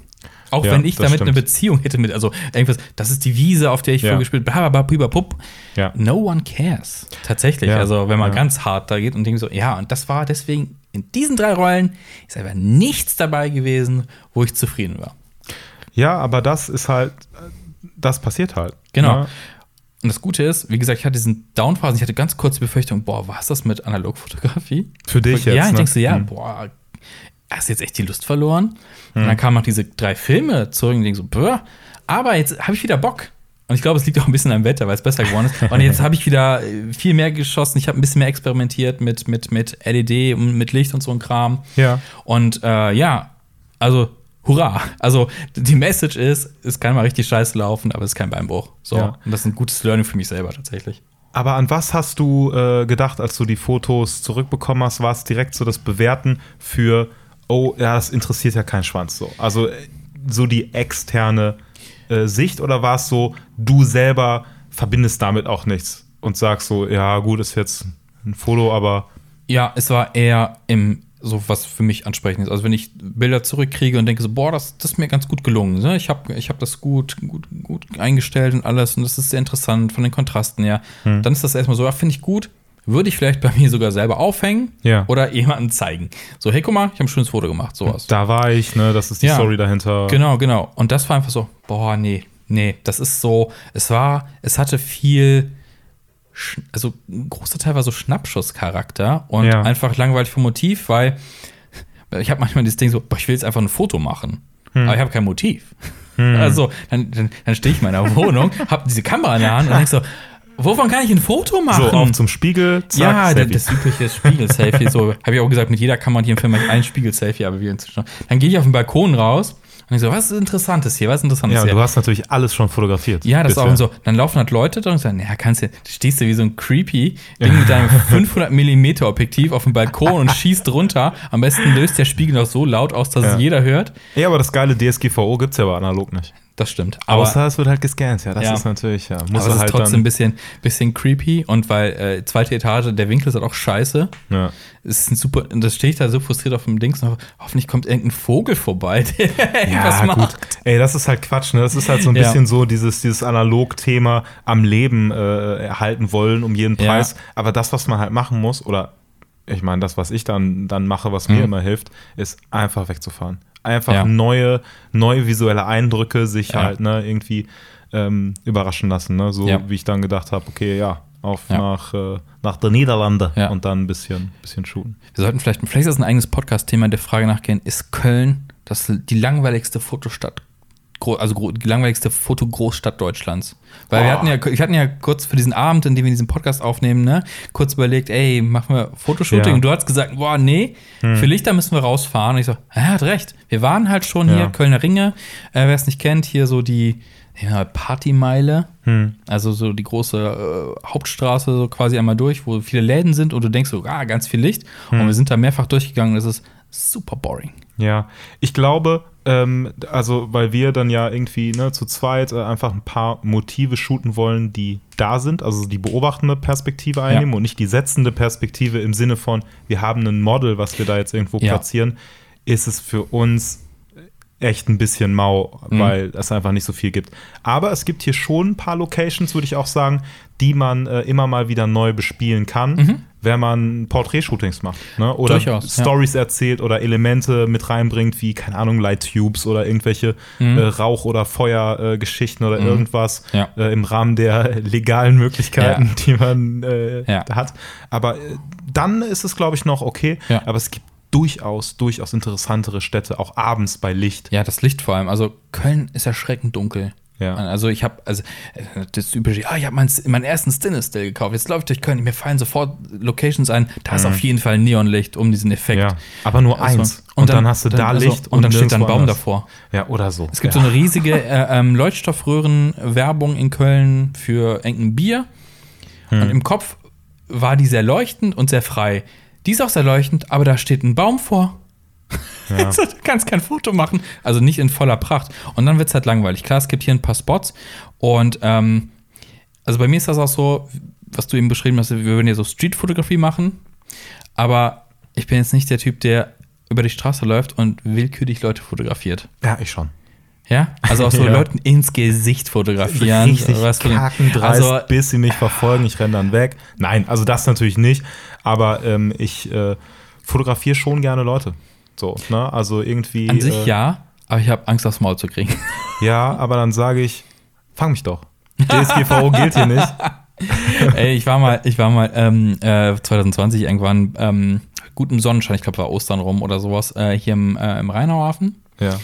Auch Ja, wenn ich damit eine stimmt. Beziehung hätte mit, also irgendwas, das ist die Wiese, auf der ich Ja. vorgespielt habe, blablabla, pup. Ja. No one cares. Tatsächlich. Ja, Also, wenn man ganz hart da geht und denkt so, ja, und das war deswegen in diesen drei Rollen ist einfach nichts dabei gewesen, wo ich zufrieden war. ja, aber das ist halt, das passiert halt. Genau. Ne? Und das Gute ist, wie gesagt, ich hatte diesen Downphasen, ich hatte ganz kurz die Befürchtung, boah, was ist das mit Analogfotografie? Für dich jetzt. ja, ich ne? denke so, ja, Hm. boah, hast du jetzt echt die Lust verloren? Und dann kamen noch diese drei Filme zurück und ich denke so, boah, aber jetzt habe ich wieder Bock. Und ich glaube, es liegt auch ein bisschen am Wetter, weil es besser geworden ist. Und jetzt habe ich wieder äh, viel mehr geschossen. Ich habe ein bisschen mehr experimentiert mit, mit, mit LED und mit Licht und so ein Kram. Ja. Und äh, ja, also hurra. Also die Message ist, es kann mal richtig scheiße laufen, aber es ist kein Beinbruch. So. Ja. Und das ist ein gutes Learning für mich selber tatsächlich. Aber an was hast du äh, gedacht, als du die Fotos zurückbekommen hast? War es direkt so das Bewerten für, oh, ja, das interessiert ja keinen Schwanz so. Also äh, so die externe äh, Sicht oder war es so, du selber verbindest damit auch nichts und sagst so, ja, gut, ist jetzt ein Foto, aber Ja, es war eher im so was für mich ansprechend ist. Also wenn ich Bilder zurückkriege und denke so, boah, das, das ist mir ganz gut gelungen. Ne? Ich habe ich hab das gut, gut, gut eingestellt und alles und das ist sehr interessant von den Kontrasten her. Dann ist das erstmal so, ja, finde ich gut. Würde ich vielleicht bei mir sogar selber aufhängen Ja. oder jemandem zeigen. So, hey, guck mal, ich habe ein schönes Foto gemacht, sowas. da war ich, ne, das ist die Ja. Story dahinter. Genau, genau. Und das war einfach so, boah, nee, nee, das ist so, es war, es hatte viel, also ein großer Teil war so Schnappschusscharakter und Ja. einfach langweilig vom Motiv, weil ich habe manchmal das Ding so, boah, ich will jetzt einfach ein Foto machen, Hm. aber ich habe kein Motiv. Also, dann, dann, dann stehe ich in meiner Wohnung, habe diese Kamera in der Hand und denk so, wovon kann ich ein Foto machen? So, auf zum Spiegel, zack, ja, Selfie. das übliche Spiegel-Selfie. so, habe ich auch gesagt, mit jeder Kamera hier im Film ein Spiegel-Selfie, aber wir inzwischen. Dann gehe ich auf den Balkon raus und ich so, was ist Interessantes hier? Was ist Interessantes ja, hier? du hast natürlich alles schon fotografiert. ja, das ist bisher. auch so. Dann laufen halt Leute da und sagen, ja, kannst du, du stehst du wie so ein creepy Ding mit deinem 500 mm Objektiv auf dem Balkon und schießt runter. Am besten löst der Spiegel noch so laut aus, dass Ja. es jeder hört. Ja, aber das geile DSGVO gibt es ja aber analog nicht. Das stimmt. Aber, Außer es wird halt gescannt, ja. Das Ja. ist natürlich, ja. Muss aber es er ist halt trotzdem ein bisschen, bisschen creepy und weil äh, zweite Etage, der Winkel ist halt auch scheiße. Ja. Es ist ein super, und das stehe ich da so frustriert auf dem Dings und hoffentlich kommt irgendein Vogel vorbei, der irgendwas Ja, macht. gut. Ey, das ist halt Quatsch, ne? Das ist halt so ein Ja. bisschen so dieses, dieses Analog-Thema am Leben äh, erhalten wollen um jeden Ja. Preis. Aber das, was man halt machen muss, oder ich meine, das, was ich dann, dann mache, was mir Mhm. immer hilft, ist einfach wegzufahren. Einfach Ja. neue, neue visuelle Eindrücke sich Ja. halt ne, irgendwie ähm, überraschen lassen. Ne? So Ja. wie ich dann gedacht habe, okay, ja, auf Ja. nach, äh, nach der Niederlande Ja. und dann ein bisschen, bisschen shooten. Wir sollten vielleicht, vielleicht ist das ein eigenes Podcast-Thema der Frage nachgehen, ist Köln das die langweiligste Fotostadt also die langweiligste Fotogroßstadt Deutschlands. Weil wir Oh. hatten ja, wir hatten ja kurz für diesen Abend, in dem wir diesen Podcast aufnehmen, ne, kurz überlegt, ey, machen wir Fotoshooting? Ja. Und du hast gesagt, boah, nee, für Lichter müssen wir rausfahren. Und ich so, er hat recht. Wir waren halt schon Ja. hier, Kölner Ringe. Äh, Wer es nicht kennt, hier so die ja, Partymeile. Hm. Also so die große äh, Hauptstraße so quasi einmal durch, wo viele Läden sind und du denkst so, ah, ganz viel Licht. Hm. Und wir sind da mehrfach durchgegangen. Das ist super boring. Ja, ich glaube, ähm, also weil wir dann ja irgendwie ne, zu zweit äh, einfach ein paar Motive shooten wollen, die da sind, also die beobachtende Perspektive einnehmen und nicht die setzende Perspektive im Sinne von, wir haben ein Model, was wir da jetzt irgendwo Ja. platzieren, ist es für uns echt ein bisschen mau, Mhm. weil es einfach nicht so viel gibt. Aber es gibt hier schon ein paar Locations, würde ich auch sagen, die man äh, immer mal wieder neu bespielen kann, wenn man Porträtshootings macht. Ne? Oder Mhm. Durchaus, ja. Stories erzählt oder Elemente mit reinbringt, wie, keine Ahnung, Light Tubes oder irgendwelche Mhm. äh, Rauch- oder Feuergeschichten oder irgendwas Ja. äh, im Rahmen der legalen Möglichkeiten, Ja. die man äh, hat. Aber äh, dann ist es, glaube ich, noch okay. Aber es gibt durchaus, durchaus interessantere Städte, auch abends bei Licht. Ja, das Licht vor allem. Also Köln ist erschreckend dunkel. Ja. Also ich habe, also das typische, ah, ich habe meinen, meinen ersten Still gekauft. Jetzt läuft durch Köln, mir fallen sofort Locations ein. Da ist auf jeden Fall Neonlicht um diesen Effekt. Mhm. Ja, aber nur Also, eins. Und, dann, hast du da also, Licht und, dann steht da ein Baum anders. davor. Ja, oder so. Es gibt ja. so eine riesige äh, ähm, Leuchtstoffröhren-Werbung in Köln für irgendein Bier. Hm. Und im Kopf war die sehr leuchtend und sehr frei. Die ist auch sehr leuchtend, aber da steht ein Baum vor. Ja. du kannst kein Foto machen. Also nicht in voller Pracht. Und dann wird es halt langweilig. Klar, es gibt hier ein paar Spots. Und ähm, also bei mir ist das auch so, was du eben beschrieben hast, wir würden ja so Streetfotografie machen. Aber ich bin jetzt nicht der Typ, der über die Straße läuft und willkürlich Leute fotografiert. ja, ich schon. Ja, also auch so Ja. Leuten ins Gesicht fotografieren. Richtig was für- kakendreist, Also, bis sie mich verfolgen, ich renne dann weg. Nein, also das natürlich nicht. Aber ähm, ich äh, fotografiere schon gerne Leute. So, ne? Also irgendwie. an sich äh, ja, aber ich habe Angst aufs Maul zu kriegen. Ja, aber dann sage ich, fang mich doch. DSGVO gilt hier nicht. Ey, ich war mal, ich war mal ähm, äh, 2020 irgendwann ähm, gutem Sonnenschein, ich glaube war Ostern rum oder sowas, äh, hier im, äh, im Rheinauhafen. Ja.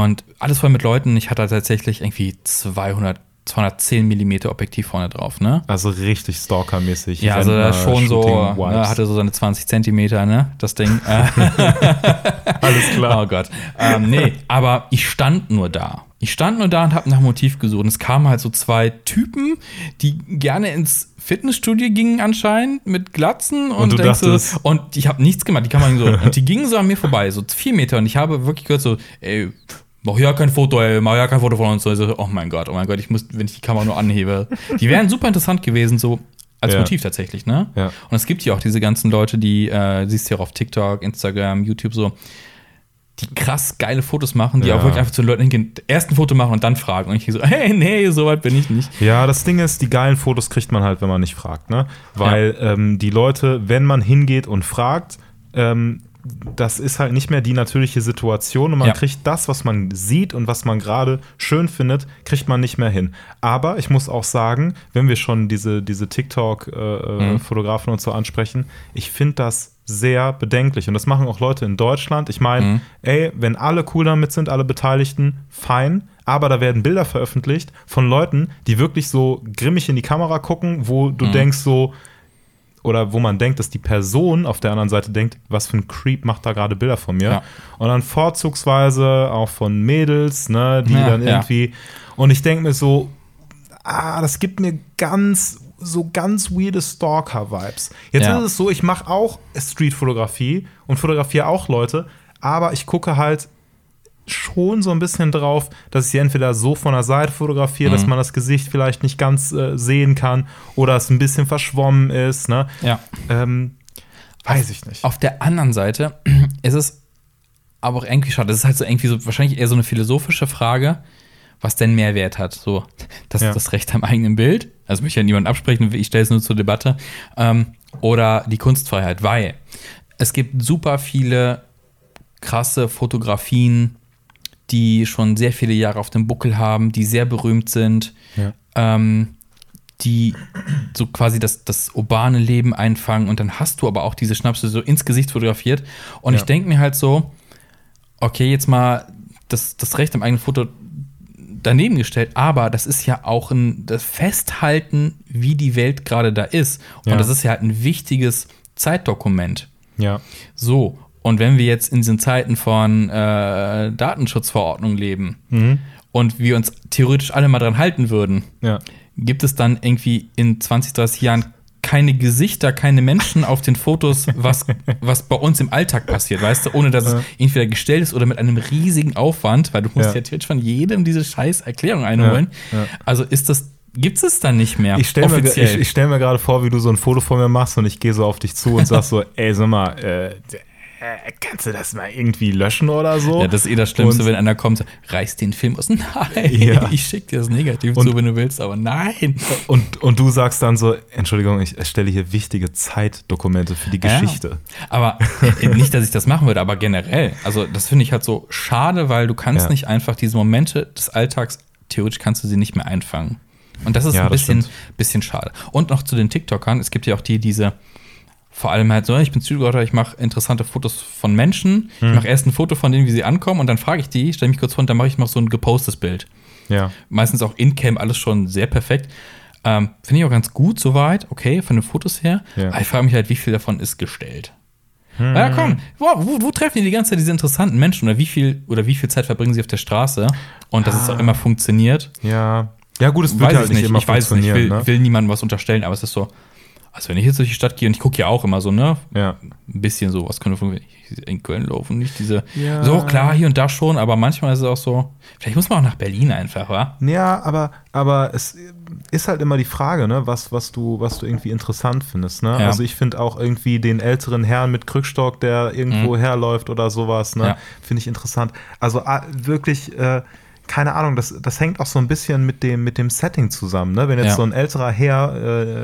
Und alles voll mit Leuten. Ich hatte tatsächlich irgendwie 200, 210 Millimeter Objektiv vorne drauf, ne? Also richtig stalkermäßig. Ja, also Rentner- das schon so, ne, hatte so seine 20 Zentimeter, ne, das Ding. Äh, Alles klar. Oh Gott. Ähm, nee, aber ich stand nur da. Ich stand nur da und habe nach Motiv gesucht. Und es kamen halt so zwei Typen, die gerne ins Fitnessstudio gingen anscheinend mit Glatzen und, du denkst so- dachtest- und ich habe nichts gemacht. Die kamen so und die gingen so an mir vorbei, so vier Meter und ich habe wirklich gehört so, ey, mach ja kein Foto, ey, mach ja kein Foto von uns. Also, oh mein Gott, oh mein Gott, ich muss, wenn ich die Kamera nur anhebe. Die wären super interessant gewesen, so als Ja. Motiv tatsächlich, ne? Ja. Und es gibt ja auch diese ganzen Leute, die, äh, siehst du ja auch auf TikTok, Instagram, YouTube so, die krass geile Fotos machen, die Ja. auch wirklich einfach zu den Leuten hingehen, erst ein Foto machen und dann fragen. Und ich so, hey, nee, so weit bin ich nicht. Ja, das Ding ist, die geilen Fotos kriegt man halt, wenn man nicht fragt, ne? Weil ähm, die Leute, wenn man hingeht und fragt, ähm, das ist halt nicht mehr die natürliche Situation und man Ja. kriegt das, was man sieht und was man gerade schön findet, kriegt man nicht mehr hin. Aber ich muss auch sagen, wenn wir schon diese, diese Mhm. TikTok-Fotografen und so ansprechen, ich finde das sehr bedenklich. Und das machen auch Leute in Deutschland. Ich meine, Mhm. ey, wenn alle cool damit sind, alle Beteiligten, fein. Aber da werden Bilder veröffentlicht von Leuten, die wirklich so grimmig in die Kamera gucken, wo du Mhm. denkst so, oder wo man denkt, dass die Person auf der anderen Seite denkt, was für ein Creep macht da gerade Bilder von mir. Ja. Und dann vorzugsweise auch von Mädels, ne, die Ja, dann ja. irgendwie. Und ich denke mir so, ah, das gibt mir ganz, so ganz weirde Stalker-Vibes. Jetzt Ja. ist es so, ich mache auch Street-Fotografie und fotografiere auch Leute, aber ich gucke halt schon so ein bisschen drauf, dass ich sie entweder so von der Seite fotografiere, Mhm. dass man das Gesicht vielleicht nicht ganz äh, sehen kann oder es ein bisschen verschwommen ist. Ne? Ja. Ähm, weiß ich nicht. Auf der anderen Seite ist es aber auch irgendwie schade. Das ist halt so irgendwie so wahrscheinlich eher so eine philosophische Frage, was denn Mehrwert hat. So, das, Ja. das Recht am eigenen Bild. Also möchte ja niemand absprechen, ich stelle es nur zur Debatte. Ähm, oder die Kunstfreiheit, weil es gibt super viele krasse Fotografien, die schon sehr viele Jahre auf dem Buckel haben, die sehr berühmt sind, Ja. ähm, die so quasi das, das urbane Leben einfangen und dann hast du aber auch diese Schnapse so ins Gesicht fotografiert. Und Ja. ich denke mir halt so, okay, jetzt mal das, das Recht am eigenen Foto daneben gestellt, aber das ist ja auch ein das Festhalten, wie die Welt gerade da ist. Und Ja. das ist ja halt ein wichtiges Zeitdokument. Ja. So, und wenn wir jetzt in diesen Zeiten von äh, Datenschutzverordnung leben und wir uns theoretisch alle mal dran halten würden, Ja. gibt es dann irgendwie in 20, 30 Jahren keine Gesichter, keine Menschen auf den Fotos, was, was bei uns im Alltag passiert, weißt du, ohne dass es entweder gestellt ist oder mit einem riesigen Aufwand, weil du musst Ja. ja, theoretisch von jedem diese scheiß Erklärung einholen. Ja. Also ist das, gibt es dann nicht mehr Ich stelle mir, ich, ich stell mir gerade vor, wie du so ein Foto von mir machst und ich gehe so auf dich zu und sag so, ey, sag mal, äh, äh, kannst du das mal irgendwie löschen oder so? ja, das ist eh das Schlimmste, Und- wenn einer kommt, so, reiß den Film aus. Nein, Ja. ich schick dir das negativ Und- zu, wenn du willst, aber nein. Und, und du sagst dann so, Entschuldigung, ich erstelle hier wichtige Zeitdokumente für die Ja. Geschichte. Aber äh, nicht, dass ich das machen würde, aber generell. Also, das finde ich halt so schade, weil du kannst Ja. nicht einfach diese Momente des Alltags, theoretisch kannst du sie nicht mehr einfangen. Und das ist Ja, ein bisschen, bisschen schade. Und noch zu den TikTokern. Es gibt ja auch die, diese, vor allem halt so, ich bin Südgotter, ich mache interessante Fotos von Menschen. Hm. Ich mache erst ein Foto von denen, wie sie ankommen und dann frage ich die, stelle mich kurz vor und dann mache ich noch so ein gepostes Bild. Ja. Meistens auch in-cam, alles schon sehr perfekt. Ähm, Finde ich auch ganz gut soweit, okay, von den Fotos her. Ja. Aber ich frage mich halt, wie viel davon ist gestellt. Ja, komm, wo, wo, wo treffen die die ganze Zeit diese interessanten Menschen oder wie viel oder wie viel Zeit verbringen sie auf der Straße und dass es auch immer funktioniert? Ja. Ja, gut, es wird Weiß halt ich nicht, immer ich weiß es nicht, ich will, funktionieren, ne? will niemandem was unterstellen, aber es ist so, also wenn ich jetzt durch die Stadt gehe und ich gucke ja auch immer so, ne, Ja. ein bisschen so, was könnte funktionieren, in Köln laufen, nicht diese, Ja. so klar, hier und da schon, aber manchmal ist es auch so, vielleicht muss man auch nach Berlin einfach, wa? Ja, aber, aber es ist halt immer die Frage, ne, was, was, du, was du irgendwie interessant findest. Ne? Ja. Also ich finde auch irgendwie den älteren Herrn mit Krückstock, der irgendwo herläuft oder sowas, ne, Mhm. Ja. finde ich interessant. Also ah, wirklich, äh, keine Ahnung, das, das hängt auch so ein bisschen mit dem, mit dem Setting zusammen. Ne? Wenn jetzt Ja. so ein älterer Herr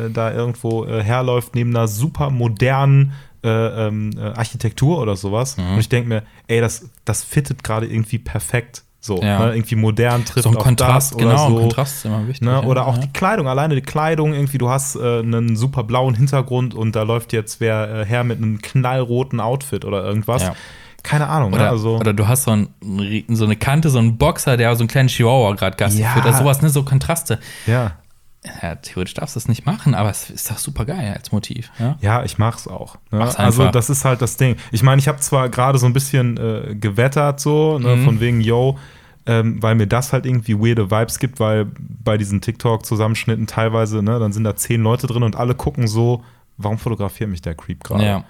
äh, da irgendwo äh, herläuft neben einer super modernen äh, ähm, äh, Architektur oder sowas Mhm. und ich denke mir, ey, das, das fittet gerade irgendwie perfekt. So, Ja. ne? irgendwie modern trifft So ein auf Kontrast, das genau, oder ein so. Kontrast ist immer wichtig. Ne? ja, Oder auch ja. die Kleidung, alleine die Kleidung, irgendwie, du hast äh, einen super blauen Hintergrund und da läuft jetzt wer äh, her mit einem knallroten Outfit oder irgendwas. Keine Ahnung, ne? Oder, also. oder du hast so, ein, so eine Kante, so einen Boxer, der so einen kleinen Chihuahua gerade Gassi Ja. führt. Oder sowas, ne? So Kontraste. ja. Ja, theoretisch darfst du das nicht machen, aber es ist doch super geil als Motiv. Ja? Ja, ich mach's auch. Ne? Mach's Also das ist halt das Ding. Ich meine, ich habe zwar gerade so ein bisschen äh, gewettert, so, ne, Mhm. von wegen, yo, ähm, weil mir das halt irgendwie weirde Vibes gibt, weil bei diesen TikTok-Zusammenschnitten teilweise, ne, dann sind da zehn Leute drin und alle gucken so, warum fotografiert mich der Creep gerade? ja.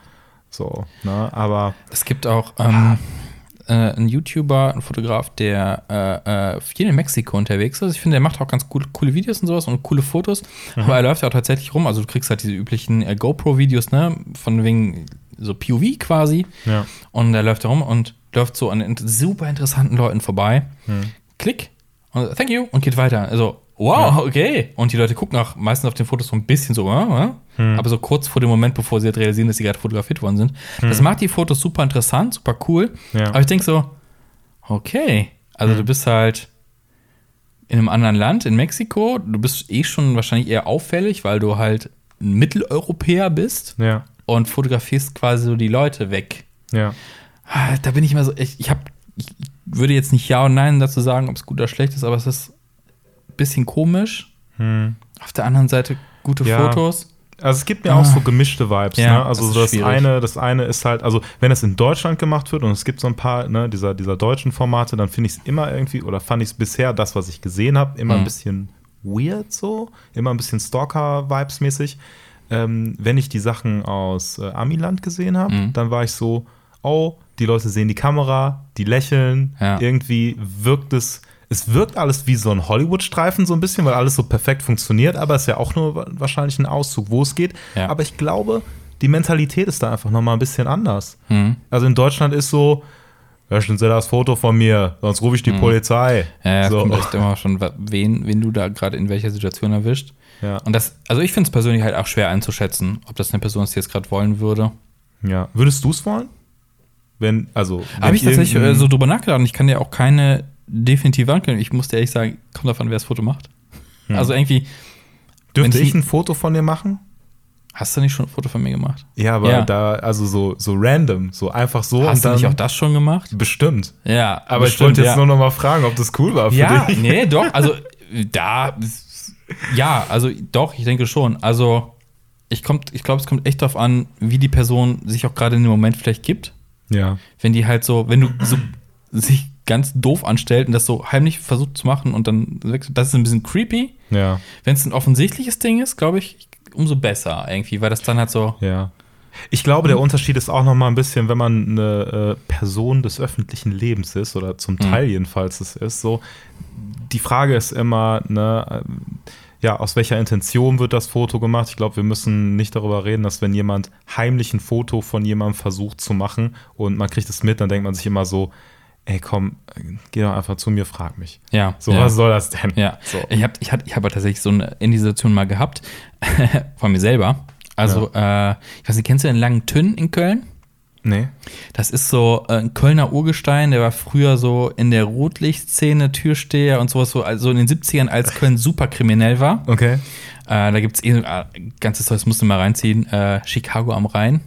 So, ne, aber Es gibt auch ähm, äh, einen YouTuber, einen Fotograf, der äh, äh, viel in Mexiko unterwegs ist. Ich finde, der macht auch ganz coole, coole Videos und sowas und coole Fotos. Aber er läuft ja auch tatsächlich rum. Also du kriegst halt diese üblichen äh, GoPro-Videos, ne? Von wegen so POV quasi. ja. Und er läuft da rum und läuft so an super interessanten Leuten vorbei. Klick. Und thank you. Und geht weiter. Also, wow, okay. Und die Leute gucken auch meistens auf den Fotos so ein bisschen so, äh, äh, aber so kurz vor dem Moment, bevor sie halt realisieren, dass sie gerade fotografiert worden sind. Das macht die Fotos super interessant, super cool. Ja. Aber ich denke so, okay. Also du bist halt in einem anderen Land, in Mexiko. Du bist eh schon wahrscheinlich eher auffällig, weil du halt ein Mitteleuropäer bist Ja, und fotografierst quasi so die Leute weg. ja. Ah, Da bin ich immer so, ich, ich, hab, ich würde jetzt nicht Ja und Nein dazu sagen, ob es gut oder schlecht ist, aber es ist bisschen komisch. Auf der anderen Seite gute Ja. Fotos. Also es gibt mir auch so gemischte Vibes. Ah. Ja, ne? Also das das, eine, das eine ist halt, also wenn es in Deutschland gemacht wird und es gibt so ein paar ne, dieser, dieser deutschen Formate, dann finde ich es immer irgendwie, oder fand ich es bisher, das, was ich gesehen habe, immer Mhm. ein bisschen weird so, immer ein bisschen Stalker-Vibes mäßig. Ähm, wenn ich die Sachen aus äh, Amiland gesehen habe, Mhm. dann war ich so, oh, die Leute sehen die Kamera, die lächeln, Ja. irgendwie wirkt es, es wirkt alles wie so ein Hollywood-Streifen so ein bisschen, weil alles so perfekt funktioniert, aber es ist ja auch nur wa- wahrscheinlich ein Auszug, wo es geht. Ja. Aber ich glaube, die Mentalität ist da einfach noch mal ein bisschen anders. Mhm. Also in Deutschland ist so, löschen Sie das Foto von mir, sonst rufe ich die Polizei. Mhm. Ja, es so. kommt echt immer schon, wen, wen du da gerade in welcher Situation erwischt. ja. Und das, also ich finde es persönlich halt auch schwer einzuschätzen, ob das eine Person ist, die jetzt gerade wollen würde. ja. Würdest du es wollen? Wenn, also. Habe ich tatsächlich äh, so drüber nachgedacht und ich kann dir auch keine definitive Antwort Ich muss dir ehrlich sagen, kommt davon, wer das Foto macht. Also irgendwie, Dürfte ich ich- ein Foto von dir machen? Hast du nicht schon ein Foto von mir gemacht? Ja, aber Ja. da, also so, so random, so einfach so Hast du nicht auch das schon gemacht? Bestimmt. Ja. Aber ich bestimmt, wollte jetzt ja. nur noch mal fragen, ob das cool war für Ja, dich. nee, doch. Also da, ja, also doch, ich denke schon. Also ich, kommt- ich glaube, es kommt echt darauf an, wie die Person sich auch gerade in dem Moment vielleicht gibt. Ja. Wenn die halt so, wenn du so sich ganz doof anstellt und das so heimlich versucht zu machen und dann wechselt, das ist ein bisschen creepy. Ja. Wenn es ein offensichtliches Ding ist, glaube ich, umso besser irgendwie, weil das dann halt so. Ja. Ich glaube, der Unterschied ist auch noch mal ein bisschen, wenn man eine äh, Person des öffentlichen Lebens ist oder zum Teil jedenfalls es ist, so die Frage ist immer, ne, ähm, ja, aus welcher Intention wird das Foto gemacht? Ich glaube, wir müssen nicht darüber reden, dass wenn jemand heimlich ein Foto von jemandem versucht zu machen und man kriegt es mit, dann denkt man sich immer so, ey, komm, geh doch einfach zu mir, frag mich. Ja. So, ja. was soll das denn? Ja, So. ich habe ich hab, ich hab tatsächlich so eine Situation mal gehabt, von mir selber. Also, äh, ich weiß nicht, kennst du den langen Tünn in Köln? Nee. Das ist so äh, ein Kölner Urgestein, der war früher so in der Rotlichtszene, Türsteher und sowas, so also in den 70ern, als Köln super kriminell war. Okay. Äh, da gibt es eh so, äh, ganzes Zeug, das musst du mal reinziehen. Äh, Chicago am Rhein.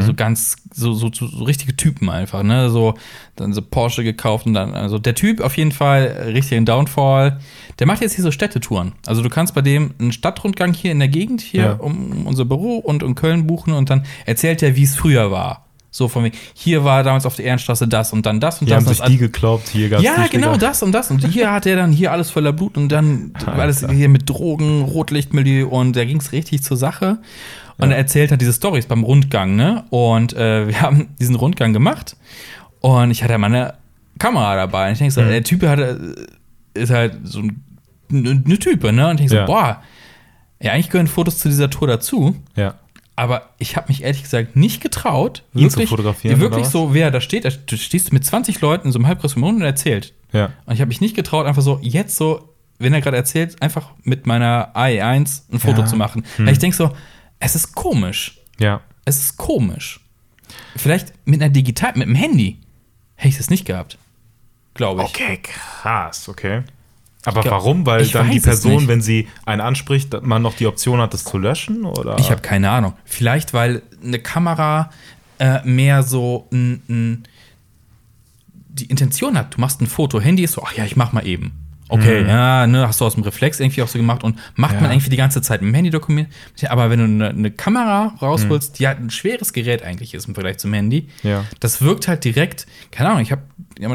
So ganz, so, so, so, richtige Typen einfach, ne? So, dann so Porsche gekauft und dann, also der Typ auf jeden Fall, äh, richtigen Downfall. Der macht jetzt hier so Städtetouren. Also du kannst bei dem einen Stadtrundgang hier in der Gegend, hier Ja. um unser Büro und in Köln buchen und dann erzählt er, wie es früher war. So von wegen, hier war damals auf der Ehrenstraße das und dann das und Die das. haben und sich das. die gekloppt, hier gab's Ja, genau das und das. Und hier hat er dann hier alles voller Blut und dann alles hier mit Drogen, Rotlichtmilieu und da ging es richtig zur Sache. Und er erzählt halt diese Stories beim Rundgang, ne? Und äh, wir haben diesen Rundgang gemacht und ich hatte meine Kamera dabei. Und ich denke so, Mhm. der Typ hatte, ist halt so ein, eine Type, ne? Und ich denke Ja. so, boah, ja, eigentlich gehören Fotos zu dieser Tour dazu. Ja. Aber ich habe mich ehrlich gesagt nicht getraut, Ihn zu fotografieren, wirklich so, wer da steht, du stehst mit 20 Leuten in so einem halbgroßen Raum und erzählt. Ja. Und ich habe mich nicht getraut, einfach so jetzt so, wenn er gerade erzählt, einfach mit meiner AE1 ein Foto Ja. zu machen. Hm. Weil ich denke so, es ist komisch. Ja. Es ist komisch. Vielleicht mit einer Digital, mit dem Handy hätte ich das nicht gehabt. Glaube ich. Okay, krass, okay. Aber glaub- warum? Weil dann die Person, wenn sie einen anspricht, man noch die Option hat, das zu löschen? Oder? Ich habe keine Ahnung. Vielleicht, weil eine Kamera äh, mehr so n, n, die Intention hat, du machst ein Foto, Handy ist so, ach ja, ich mach mal eben. Okay, ja, ne, hast du aus dem Reflex irgendwie auch so gemacht und macht Ja. man irgendwie die ganze Zeit dem Handy dokumentiert. Aber wenn du eine, eine Kamera rausholst, die halt ein schweres Gerät eigentlich ist im Vergleich zum Handy, Ja. das wirkt halt direkt, keine Ahnung, ich habe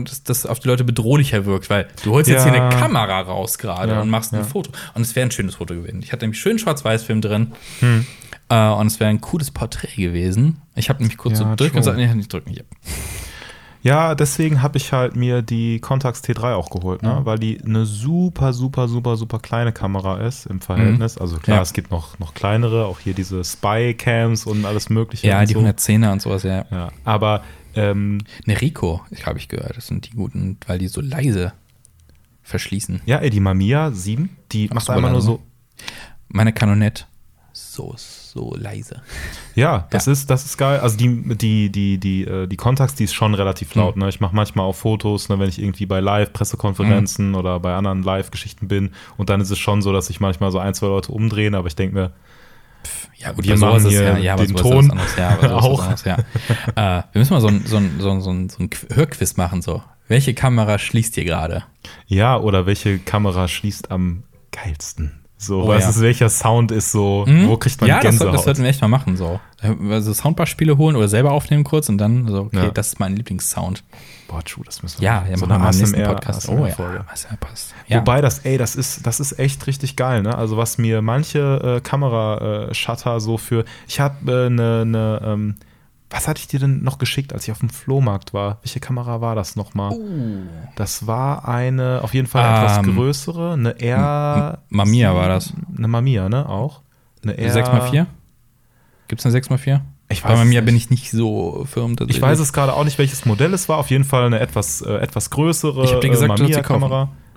dass das auf die Leute bedrohlicher wirkt, weil du holst jetzt Ja. hier eine Kamera raus gerade Ja, und machst ein ja. Foto. Und es wäre ein schönes Foto gewesen. Ich hatte nämlich schön Schwarz-Weiß-Film drin. Hm. Äh, und es wäre ein cooles Porträt gewesen. Ich habe nämlich kurz Ja, so drücken und gesagt, nee, nicht drücken. Hier. Ja, deswegen habe ich halt mir die Contax T3 auch geholt, ne? Ja. weil die eine super, super, super, super kleine Kamera ist im Verhältnis. Also klar, Ja. es gibt noch, noch kleinere, auch hier diese Spy-Cams und alles Mögliche. Ja, die so. 110er und sowas, ja. Ja, aber ähm, Eine Rico, habe ich gehört. Das sind die guten, weil die so leise verschließen. ja, ey, die Mamiya 7, die macht super einfach nur so. Meine Canonette, so, so leise. Ja, das Ja. ist, das ist geil. Also die, die, die, die, äh, die Contax, die ist schon relativ laut. Ne? Ich mache manchmal auch Fotos, ne, wenn ich irgendwie bei Live-Pressekonferenzen oder bei anderen Live-Geschichten bin. Und dann ist es schon so, dass ich manchmal so ein, zwei Leute umdrehen, aber ich denke mir, Ja, gut, Wir machen ist hier ja, ja, den Ton anderes. Ja, auch. anderes, ja. äh, wir müssen mal so ein, so ein, so ein, so ein, so ein Qu- Hörquiz machen, so. Welche Kamera schließt ihr gerade? ja, oder welche Kamera schließt am geilsten? So, Oh, was ja. ist, welcher Sound ist so, Mhm. wo kriegt man ja, das, Gänsehaut? das sollten wir echt mal machen, so. Also Soundbar-Spiele holen oder selber aufnehmen kurz und dann so, okay, Ja. das ist mein Lieblingssound. Boah, true, das müssen wir Ja, ja, so machen wir im nächsten Podcast. Oh ja, ja passt. Ja. Wobei das, ey, das ist, das ist echt richtig geil, ne? Also was mir manche äh, Kamera-Shutter so für. Ich habe äh, ne, ne, ähm, was hatte ich dir denn noch geschickt, als ich auf dem Flohmarkt war? Welche Kamera war das nochmal? Das war eine, auf jeden Fall etwas Ähm, größere, eine R. Mamiya war das. Eine Mamiya, ne? Auch. Eine R. 6x4? Gibt es eine 6x4? Ich Bei weiß mir nicht. bin ich nicht so firm. Ich weiß es gerade auch nicht, welches Modell es war. Auf jeden Fall eine etwas, äh, etwas größere Ich hab dir gesagt, äh, du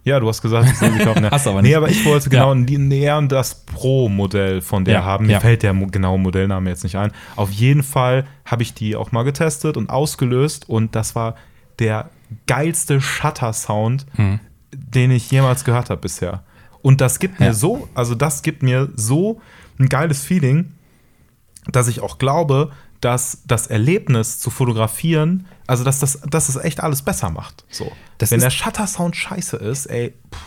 Ja, du hast gesagt, ich soll sie kaufen. Ja. Hast aber Nee, nicht. aber ich wollte genau die- näher das Pro-Modell von der Ja, haben. Mir ja. fällt der genaue Modellname jetzt nicht ein. Auf jeden Fall habe ich die auch mal getestet und ausgelöst und das war der geilste Shutter-Sound, Hm. den ich jemals gehört habe bisher. Und das gibt Ja. mir so, also das gibt mir so ein geiles Feeling, dass ich auch glaube, dass das Erlebnis zu fotografieren, also dass das, dass das echt alles besser macht. So. Das Wenn der Shutter-Sound scheiße ist, ey, pff,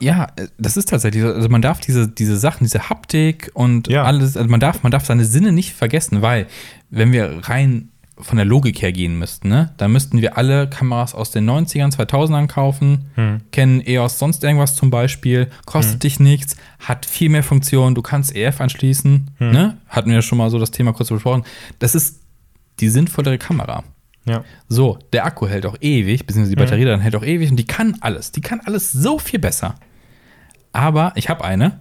Ja, äh, das ist tatsächlich, so. also man darf diese, diese Sachen, diese Haptik und Ja. alles, also man darf, man darf seine Sinne nicht vergessen, weil wenn wir rein von der Logik her gehen müssten, ne, dann müssten wir alle Kameras aus den 90ern, 2000ern kaufen, kennen EOS sonst irgendwas zum Beispiel, kostet dich nichts, hat viel mehr Funktionen, du kannst EF anschließen, ne, hatten wir schon mal so das Thema kurz besprochen. Das ist die sinnvollere Kamera. Ja. So, der Akku hält auch ewig, beziehungsweise die Batterie dann hält auch ewig und die kann alles. Die kann alles so viel besser. Aber ich habe eine,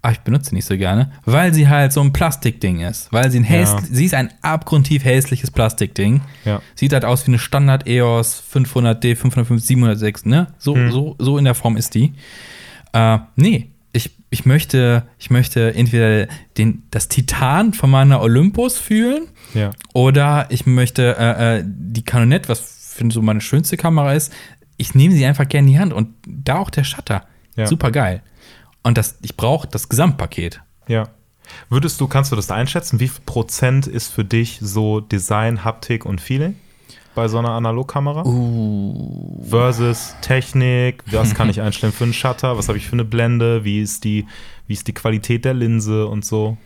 aber ich benutze sie nicht so gerne, weil sie halt so ein Plastikding ist. Weil sie ein Ja. sie ist ein abgrundtief hässliches Plastikding. Ja. Sieht halt aus wie eine Standard EOS 500D, 505, 706, ne? So, so, so in der Form ist die. Äh, nee, ich, möchte, ich möchte entweder den, das Titan von meiner Olympus fühlen Ja. oder ich möchte äh, äh, die Canonette, was für so meine schönste Kamera ist, ich nehme sie einfach gerne in die Hand und da auch der Shutter. Ja. Super geil. Und das, ich brauche das Gesamtpaket. Ja. Würdest du, kannst du das einschätzen? Wie viel Prozent ist für dich so Design, Haptik und Feeling bei so einer Analogkamera? Uh. Versus Technik, was kann ich einstellen für einen Shutter, was habe ich für eine Blende, wie ist die, wie ist die Qualität der Linse und so.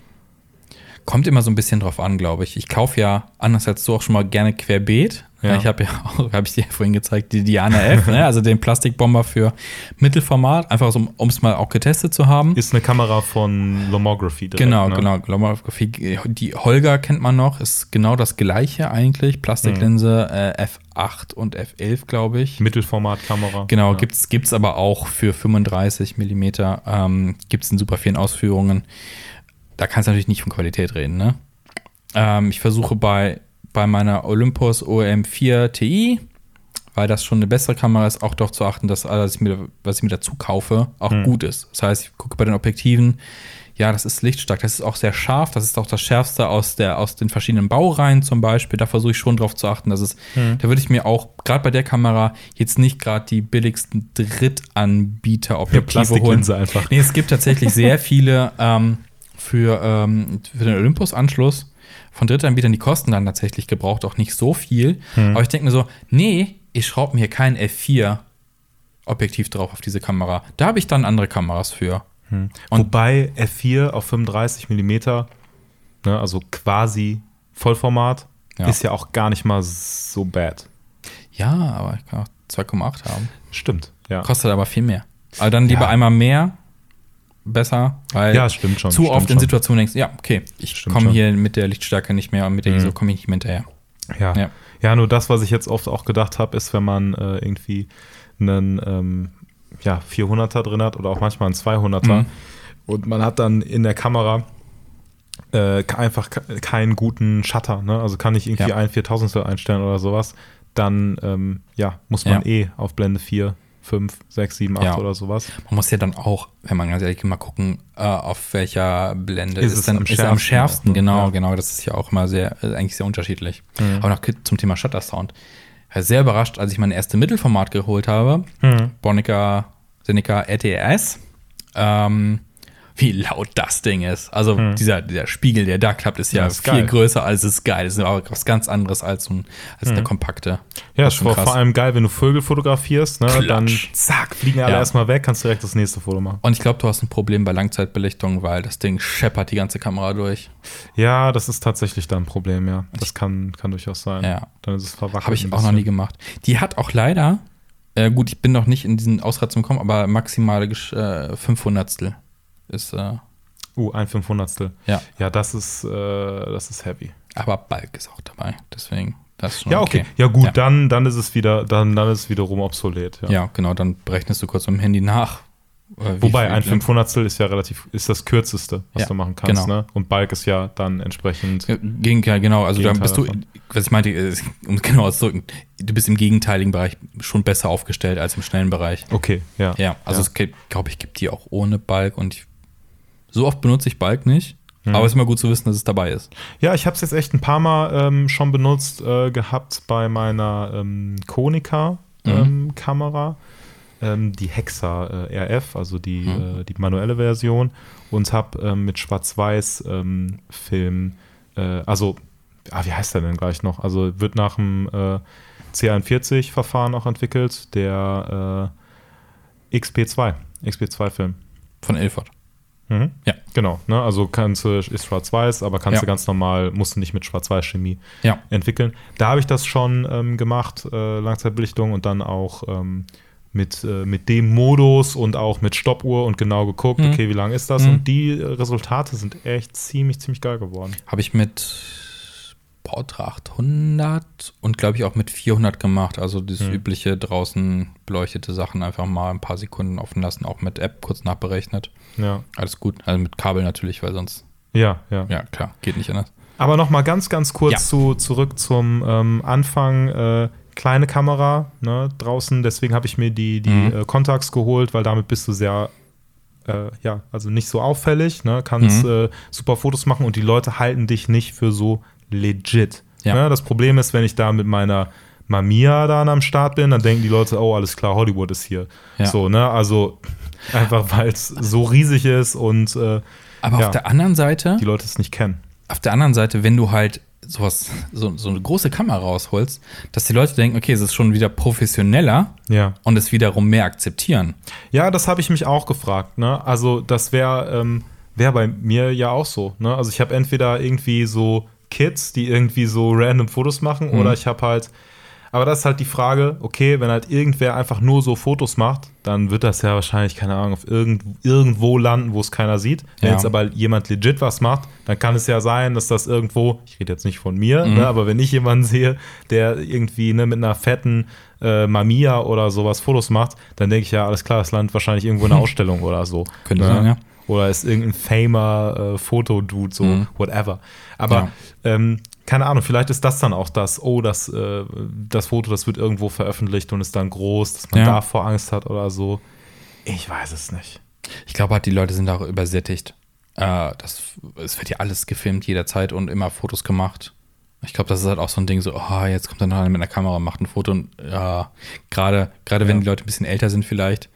Kommt immer so ein bisschen drauf an, glaube ich. Ich kaufe ja, anders als du, auch schon mal gerne querbeet. Ja. Ich habe ja auch, habe ich dir vorhin gezeigt, die Diana F, ne? also den Plastikbomber für Mittelformat, einfach so, um es mal auch getestet zu haben. Ist eine Kamera von Lomography direkt, Genau, ne? genau. Lomography. Die Holger kennt man noch, ist genau das gleiche eigentlich. Plastiklinse äh, F8 und F11, glaube ich. Mittelformatkamera. Genau, ja. gibt's gibt's aber auch für 35 Millimeter. Ähm, gibt's in super vielen Ausführungen. Da kannst du natürlich nicht von Qualität reden, ne? Ähm, ich versuche bei, bei meiner Olympus OM4 Ti, weil das schon eine bessere Kamera ist, auch darauf zu achten, dass alles, was ich mir, dazu kaufe, auch gut ist. Das heißt, ich gucke bei den Objektiven, ja, das ist lichtstark, das ist auch sehr scharf, das ist auch das Schärfste aus, der, aus den verschiedenen Baureihen zum Beispiel. Da versuche ich schon drauf zu achten, dass es, da würde ich mir auch, gerade bei der Kamera, jetzt nicht gerade die billigsten Drittanbieter-Objektive holen. Plastiklinse einfach. Nee, es gibt tatsächlich sehr viele ähm, für, ähm, für den Olympus-Anschluss von Drittanbietern, die kosten dann tatsächlich gebraucht auch nicht so viel. Aber ich denke mir so, nee, ich schraube mir kein F4-Objektiv drauf auf diese Kamera. Da habe ich dann andere Kameras für. Und- Wobei F4 auf 35 Millimeter, ne, also quasi Vollformat, Ja. ist ja auch gar nicht mal so bad. Ja, aber ich kann auch 2,8 haben. Stimmt, ja. Kostet aber viel mehr. Aber dann lieber Ja. einmal mehr, besser, weil Ja, stimmt schon. zu stimmt oft in. Situationen denkst, ja, okay, ich komme. Mhm. hier mit der Lichtstärke nicht mehr und mit der ISO komme ich nicht mehr hinterher. Ja. Ja. ja. nur das, was ich jetzt oft auch gedacht habe, ist, wenn man äh, irgendwie einen ähm, ja, 400er drin hat oder auch manchmal einen 200er Mhm. und man hat dann in der Kamera äh, einfach ke- keinen guten Shutter, ne? also kann ich irgendwie Ja. ein Viertausendstel einstellen oder sowas, dann ähm, ja, muss man Ja. eh auf Blende 4, 5, 6, 7, 8 Ja. oder sowas. Man muss ja dann auch, wenn man ganz ehrlich mal gucken, äh, auf welcher Blende Ist ist, es dann am ist er am schärfsten schärfsten. Genau, Ja. genau. Das ist ja auch mal sehr, äh, eigentlich sehr unterschiedlich. Mhm. Aber noch zum Thema Shutter Sound. Ich war sehr überrascht, als ich mein erstes Mittelformat geholt habe. Mhm. Bonica Seneca RTS. Ähm, wie laut das Ding ist. Also dieser, dieser Spiegel, der da klappt, ist ja. Ja, ist viel geil. größer als es ist geil. Das ist aber was ganz anderes als, ein, als Mhm. eine kompakte. Ja, ist vor, vor allem geil, wenn du Vögel fotografierst, ne? dann Klatsch. zack, fliegen alle Ja. erstmal weg, kannst direkt das nächste Foto machen. Und ich glaube, du hast ein Problem bei Langzeitbelichtung, weil das Ding scheppert die ganze Kamera durch. Ja, das ist tatsächlich dann ein Problem, ja. Das kann, kann durchaus sein. Ja. Dann ist es verwackelt. Habe ich auch noch nie gemacht. Die hat auch leider, äh, gut, ich bin noch nicht in diesen Ausratzung gekommen, aber maximale äh, 500stel ist, äh, Uh, ein Fünfhundertstel. ja. Ja, das ist, äh, das ist heavy. Aber Balk ist auch dabei. Deswegen, das ist schon Ja, okay. Ja, gut, Ja. Dann, dann ist es wieder, dann, dann ist es wiederum obsolet. Ja. Ja. genau, dann berechnest du kurz mit dem Handy nach. äh, Wobei ein Fünfhundertstel ist ja relativ, ist das kürzeste, was Ja, du machen kannst, genau. ne? Und Balk ist ja dann entsprechend. Ja, Gegenteil, genau. Also dann bist du, was ich meinte, ist, um es genau auszudrücken, du bist im gegenteiligen Bereich schon besser aufgestellt als im schnellen Bereich. Okay, ja. Ja, also es glaube ich gibt die auch ohne Balk und ich, so oft benutze ich Balk nicht, aber es ist immer gut zu wissen, dass es dabei ist. Ja, ich habe es jetzt echt ein paar Mal ähm, schon benutzt äh, gehabt bei meiner ähm, Mhm. Konica-Kamera. ähm, die Hexa äh, RF, also die, mhm. äh, die manuelle Version, und habe ähm, mit Schwarz-Weiß-Film, ähm, äh, also, ah, wie heißt der denn gleich noch? Also wird nach dem äh, C41-Verfahren auch entwickelt, der äh, XP2, XP2-Film. Von Ilford. Mhm. Ja. Genau, ne? also kannst du, ist schwarz-weiß, aber kannst ja. du ganz normal, musst du nicht mit Schwarz-Weiß-Chemie ja. entwickeln. Da habe ich das schon ähm, gemacht, äh, Langzeitbelichtung und dann auch ähm, mit, äh, mit dem Modus und auch mit Stoppuhr und genau geguckt, mhm. okay, wie lang ist das? Mhm. Und die Resultate sind echt ziemlich, ziemlich geil geworden. Habe ich mit Portra 800 und glaube ich auch mit 400 gemacht. Also das mhm. übliche draußen beleuchtete Sachen einfach mal ein paar Sekunden offen lassen, auch mit App kurz nachberechnet. Ja. Alles gut. Also mit Kabel natürlich, weil sonst. Ja, ja. Ja, klar, geht nicht anders. Aber noch mal ganz, ganz kurz ja. zu, zurück zum ähm, Anfang. Äh, kleine Kamera ne, draußen, deswegen habe ich mir die, die mhm. äh, Contax geholt, weil damit bist du sehr äh, ja, also nicht so auffällig, ne? kannst mhm. äh, super Fotos machen und die Leute halten dich nicht für so legit. Ja. Ne? Das Problem ist, wenn ich da mit meiner Mamiya dann am Start bin, dann denken die Leute, oh, alles klar, Hollywood ist hier. Ja. So, ne? Also einfach, weil es so riesig ist und äh, Aber ja, auf der anderen Seite. Die Leute es nicht kennen. Auf der anderen Seite, wenn du halt sowas, so, so eine große Kamera rausholst, dass die Leute denken, okay, es ist schon wieder professioneller ja. und es wiederum mehr akzeptieren. Ja, das habe ich mich auch gefragt. Ne? Also, das wäre ähm, wär bei mir ja auch so. Ne? Also, ich habe entweder irgendwie so Kids, die irgendwie so random Fotos machen, mhm. oder ich habe halt. Aber das ist halt die Frage, okay, wenn halt irgendwer einfach nur so Fotos macht, dann wird das ja wahrscheinlich, keine Ahnung, auf irgend, irgendwo landen, wo es keiner sieht. Wenn ja. jetzt aber jemand legit was macht, dann kann es ja sein, dass das irgendwo, ich rede jetzt nicht von mir, mhm. ne, aber wenn ich jemanden sehe, der irgendwie ne, mit einer fetten äh, Mamiya oder sowas Fotos macht, dann denke ich ja, alles klar, das landet wahrscheinlich irgendwo in einer Ausstellung oder so. Könnte ne? sein, ja. Oder ist irgendein famer äh, Fotodude, so mhm. whatever. Aber ja. ähm, keine Ahnung, vielleicht ist das dann auch das, oh, das, äh, das Foto, das wird irgendwo veröffentlicht und ist dann groß, dass man ja. davor Angst hat oder so. Ich weiß es nicht. Ich glaube halt, die Leute sind auch übersättigt. Äh, das, es wird ja alles gefilmt jederzeit und immer Fotos gemacht. Ich glaube, das ist halt auch so ein Ding, so, oh, jetzt kommt dann einer mit einer Kamera, macht ein Foto und ja, gerade, gerade ja. wenn die Leute ein bisschen älter sind vielleicht,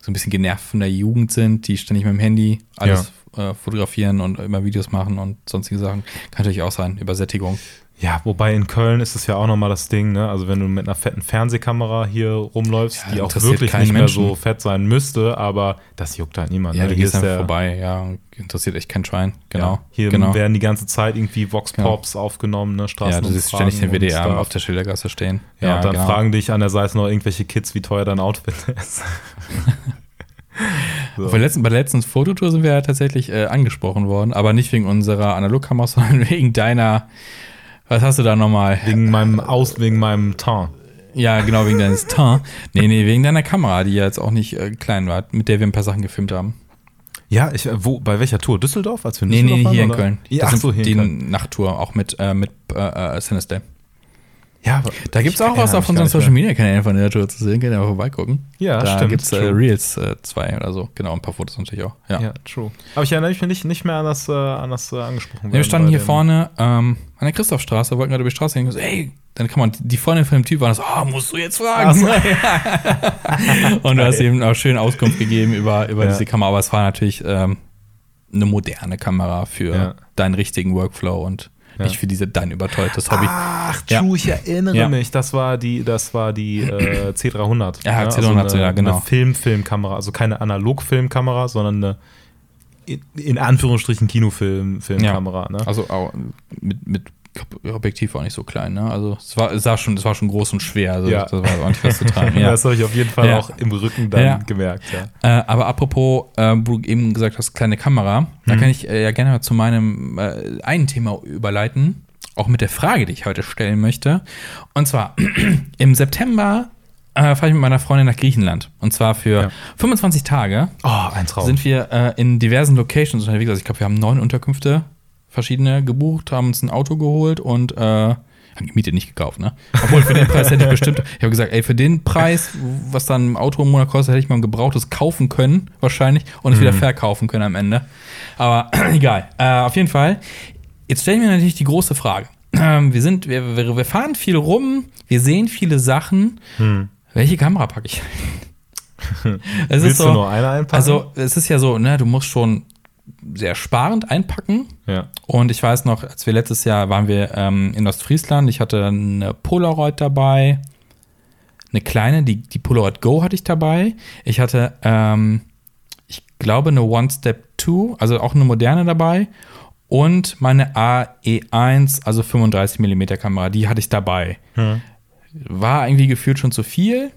so ein bisschen genervt von der Jugend sind, die ständig mit dem Handy alles. Äh, fotografieren und immer Videos machen und sonstige Sachen. Kann natürlich auch sein, Übersättigung. Ja, wobei in Köln ist es ja auch nochmal das Ding, ne? Also wenn du mit einer fetten Fernsehkamera hier rumläufst, ja, die auch wirklich nicht mehr Menschen. so fett sein müsste, aber das juckt halt niemand. Ja, ne? du gehst dann vorbei, ja, interessiert echt kein Schwein, genau. Ja, hier genau. werden die ganze Zeit irgendwie Vox. Pops genau. aufgenommen, ne? Straßen Ja, du siehst ständig den WDR auf der Schildergasse stehen. Ja, und dann genau. fragen dich an der Seite noch irgendwelche Kids, wie teuer dein Outfit ist. So. Bei, der letzten, bei der letzten Fototour sind wir ja tatsächlich äh, angesprochen worden, aber nicht wegen unserer Analogkamera, sondern wegen deiner. Was hast du da nochmal? Wegen meinem Aus, wegen meinem Teint. Ja, genau, wegen deines Teint. Nee, nee, wegen deiner Kamera, die ja jetzt auch nicht äh, klein war, mit der wir ein paar Sachen gefilmt haben. Ja, ich, wo, bei welcher Tour? Düsseldorf? Als wir in nee, Düsseldorf nee, waren, hier oder? in Köln. Ja, ach so, hier die in Köln. Nachttour, auch mit, äh, mit äh, äh Sinister. Ja, da gibt es auch was auf unseren Social Media Kanälen von der Tour zu sehen. Könnt ihr mal vorbeigucken. Ja, da stimmt. Da gibt es äh, Reels 2 äh, oder so. Genau, ein paar Fotos natürlich auch. Ja, ja true. Aber ich erinnere mich nicht, nicht mehr an das, äh, an das äh, angesprochen. Ja, wir standen hier vorne ähm, an der Christophstraße, wollten gerade über die Straße gehen. Und so, ey, dann kann man, die Freundin von dem Typ war das, oh, musst du jetzt fragen. So. und du hast eben auch schön Auskunft gegeben über, über ja. diese Kamera. Aber es war natürlich ähm, eine moderne Kamera für deinen richtigen Workflow und ja. Nicht für diese dein überteuertes Hobby. Ach, true, ja. ich erinnere ja. mich. Das war die, das war die äh, C300. Ja, ne? C300, also eine, ja, genau. Eine Film-Filmkamera, also keine Analog-Filmkamera, sondern eine in Anführungsstrichen Kinofilm-Filmkamera. Ne? Also auch mit, mit Objektiv war nicht so klein, ne? Also es war, es war schon, es war schon groß und schwer. Also ja. das war auch nicht was zu tragen. Ja. das habe ich auf jeden Fall ja. auch im Rücken dann ja. gemerkt, ja. Äh, aber apropos, äh, wo du eben gesagt hast, kleine Kamera, mhm. da kann ich äh, ja gerne mal zu meinem äh, einen Thema überleiten, auch mit der Frage, die ich heute stellen möchte. Und zwar im September äh, fahre ich mit meiner Freundin nach Griechenland. Und zwar für ja. 25 Tage. Oh, ein Traum. Sind wir äh, in diversen Locations unterwegs. Also ich glaube, wir haben neun Unterkünfte verschiedene gebucht, haben uns ein Auto geholt und äh, haben die Miete nicht gekauft, ne? Obwohl für den Preis hätte ich bestimmt, ich habe gesagt, ey, für den Preis, was dann ein Auto im Monat kostet, hätte ich mal ein gebrauchtes kaufen können, wahrscheinlich, und es mhm. wieder verkaufen können am Ende. Aber egal. Äh, auf jeden Fall. Jetzt stellen wir natürlich die große Frage. Ähm, wir sind, wir, wir, wir, fahren viel rum, wir sehen viele Sachen. Mhm. Welche Kamera packe ich? es Willst ist so, du nur eine einpacken? Also, es ist ja so, ne, du musst schon sehr sparend einpacken. ja. Und ich weiß noch, als wir letztes Jahr waren wir ähm, in Ostfriesland, ich hatte eine Polaroid dabei, eine kleine, die, die Polaroid Go hatte ich dabei. Ich hatte, ähm, ich glaube, eine One Step 2, also auch eine moderne dabei. Und meine AE1, also 35 mm Kamera, die hatte ich dabei. Hm. War irgendwie gefühlt schon zu viel.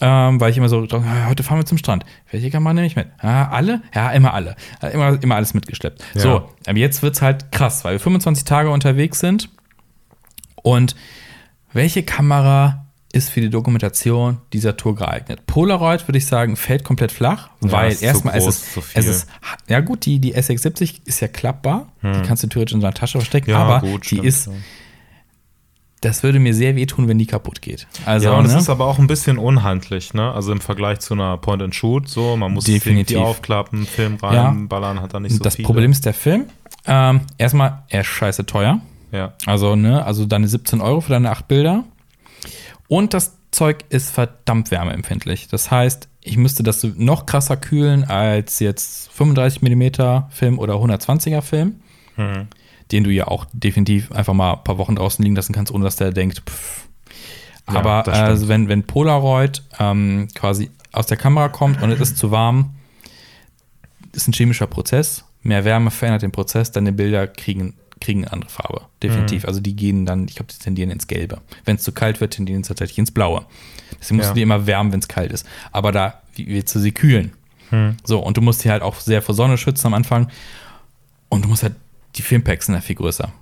Ähm, weil ich immer so, heute fahren wir zum Strand. Welche Kamera nehme ich mit? Ah, alle? Ja, immer alle. Äh, Immer, immer alles mitgeschleppt. Ja. So, aber jetzt wird es halt krass, weil wir 25 Tage unterwegs sind. Und welche Kamera ist für die Dokumentation dieser Tour geeignet? Polaroid, würde ich sagen, fällt komplett flach, Ja, weil ist erstmal es groß, ist, es ist, ja gut, die, die SX70 ist ja klappbar, die kannst du theoretisch in deiner Tasche verstecken, Hm. Ja, aber gut, die stimmt, ist, ja. Das würde mir sehr wehtun, wenn die kaputt geht. Also, ja, und es ne? ist aber auch ein bisschen unhandlich, ne? Also im Vergleich zu einer Point-and-Shoot, so, man muss Definitiv. die aufklappen, Film Ja. reinballern, hat da nicht so das viele. Problem ist der Film. Ähm, erstmal, er ist scheiße teuer. Ja, Also, ne, also deine 17 Euro für deine acht Bilder. Und das Zeug ist verdammt wärmeempfindlich. Das heißt, ich müsste das noch krasser kühlen als jetzt 35 mm Film oder 120er Film, hm. Den du ja auch definitiv einfach mal ein paar Wochen draußen liegen lassen kannst, ohne dass der denkt, pff. Ja, Aber stimmt. also wenn, wenn Polaroid ähm, quasi aus der Kamera kommt und es ist zu warm, ist ein chemischer Prozess. Mehr Wärme verändert den Prozess, deine Bilder kriegen, kriegen eine andere Farbe. Definitiv. Mhm. Also die gehen dann, ich glaube, die tendieren ins Gelbe. Wenn es zu kalt wird, tendieren sie tatsächlich ins Blaue. Deswegen musst Ja. du die immer wärmen, wenn es kalt ist. Aber da willst du sie kühlen. Hm. So, und du musst sie halt auch sehr vor Sonne schützen am Anfang. Und du musst halt, die Filmpacks sind ja viel größer.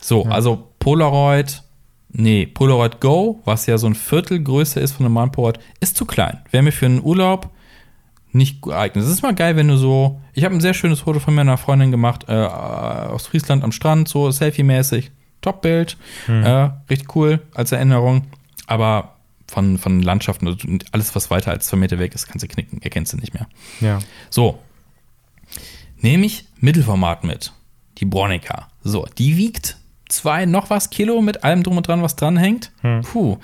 So, also Polaroid, nee, Polaroid Go, was ja so ein Viertel Größe ist von einem normalen Polaroid, ist zu klein. Wäre mir für einen Urlaub nicht geeignet. Es ist mal geil, wenn du so, ich habe ein sehr schönes Foto von meiner Freundin gemacht, äh, aus Friesland am Strand, so Selfie-mäßig. Top-Bild, äh, richtig cool als Erinnerung. Aber von, von Landschaften, also alles, was weiter als zwei Meter weg ist, kannst du knicken, erkennst du nicht mehr. ja. So. Nehme ich Mittelformat mit. Die Bronica. So, die wiegt zwei noch was Kilo mit allem drum und dran, was dranhängt. Hm. Puh.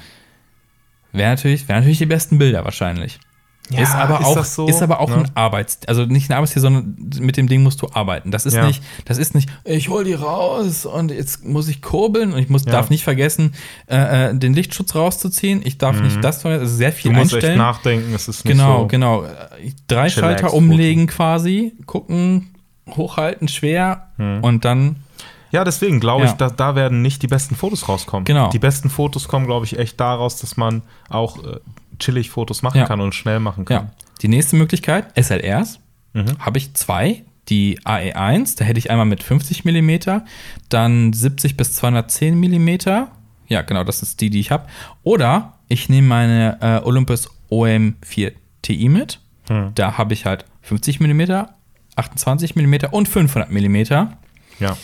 Wäre natürlich, wär natürlich die besten Bilder wahrscheinlich. Ja, ist aber ist auch, das so? ist aber auch Ne? ein Arbeits, also nicht ein Arbeitstier, sondern mit dem Ding musst du arbeiten. Das ist Ja. nicht, das ist nicht, ich hol die raus und jetzt muss ich kurbeln und ich muss, Ja. darf nicht vergessen, äh, äh, den Lichtschutz rauszuziehen. Ich darf nicht das, vergessen. also sehr viel Mhm. Du musst einstellen. echt nachdenken, es ist nicht Genau, so. genau. Drei Chillax Schalter umlegen quasi, gucken, hochhalten, schwer Hm. und dann, Ja, deswegen glaube ich, Ja. da, da werden nicht die besten Fotos rauskommen. Genau. Die besten Fotos kommen, glaube ich, echt daraus, dass man auch äh, chillig Fotos machen Ja. kann und schnell machen kann. ja. Die nächste Möglichkeit, SLRs, Mhm. habe ich zwei. Die AE1, da hätte ich einmal mit 50 mm, dann 70 bis 210 mm. Ja, genau, das ist die, die ich habe. Oder ich nehme meine äh, Olympus OM4 Ti mit. Hm. Da habe ich halt 50 mm, 28 mm und 500 mm. Ja.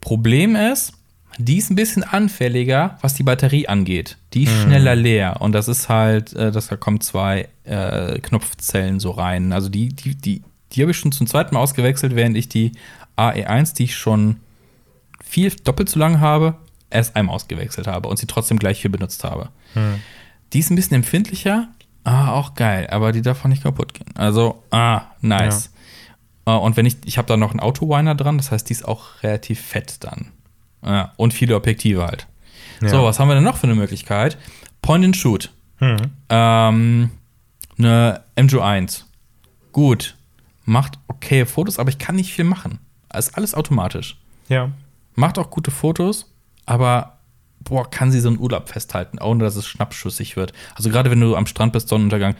Problem ist, die ist ein bisschen anfälliger, was die Batterie angeht. Die ist Hm. schneller leer. Und das ist halt, äh, dass da kommen zwei äh, Knopfzellen so rein. Also die, die, die, die habe ich schon zum zweiten Mal ausgewechselt, während ich die AE1, die ich schon viel doppelt so lang habe, erst einmal ausgewechselt habe und sie trotzdem gleich viel benutzt habe. Hm. Die ist ein bisschen empfindlicher, ah, auch geil, aber die darf auch nicht kaputt gehen. Also, ah, nice. Äh, Und wenn ich, ich habe da noch einen Autowiner dran, das heißt, die ist auch relativ fett dann. Ja, und viele Objektive halt. Ja. So, was haben wir denn noch für eine Möglichkeit? Point and Shoot. Hm. Ähm, eine MJO1. Gut. Macht okay Fotos, aber ich kann nicht viel machen. Ist alles automatisch. Ja. Macht auch gute Fotos, aber boah, kann sie so einen Urlaub festhalten, ohne dass es schnappschüssig wird. Also gerade wenn du am Strand bist, Sonnenuntergang,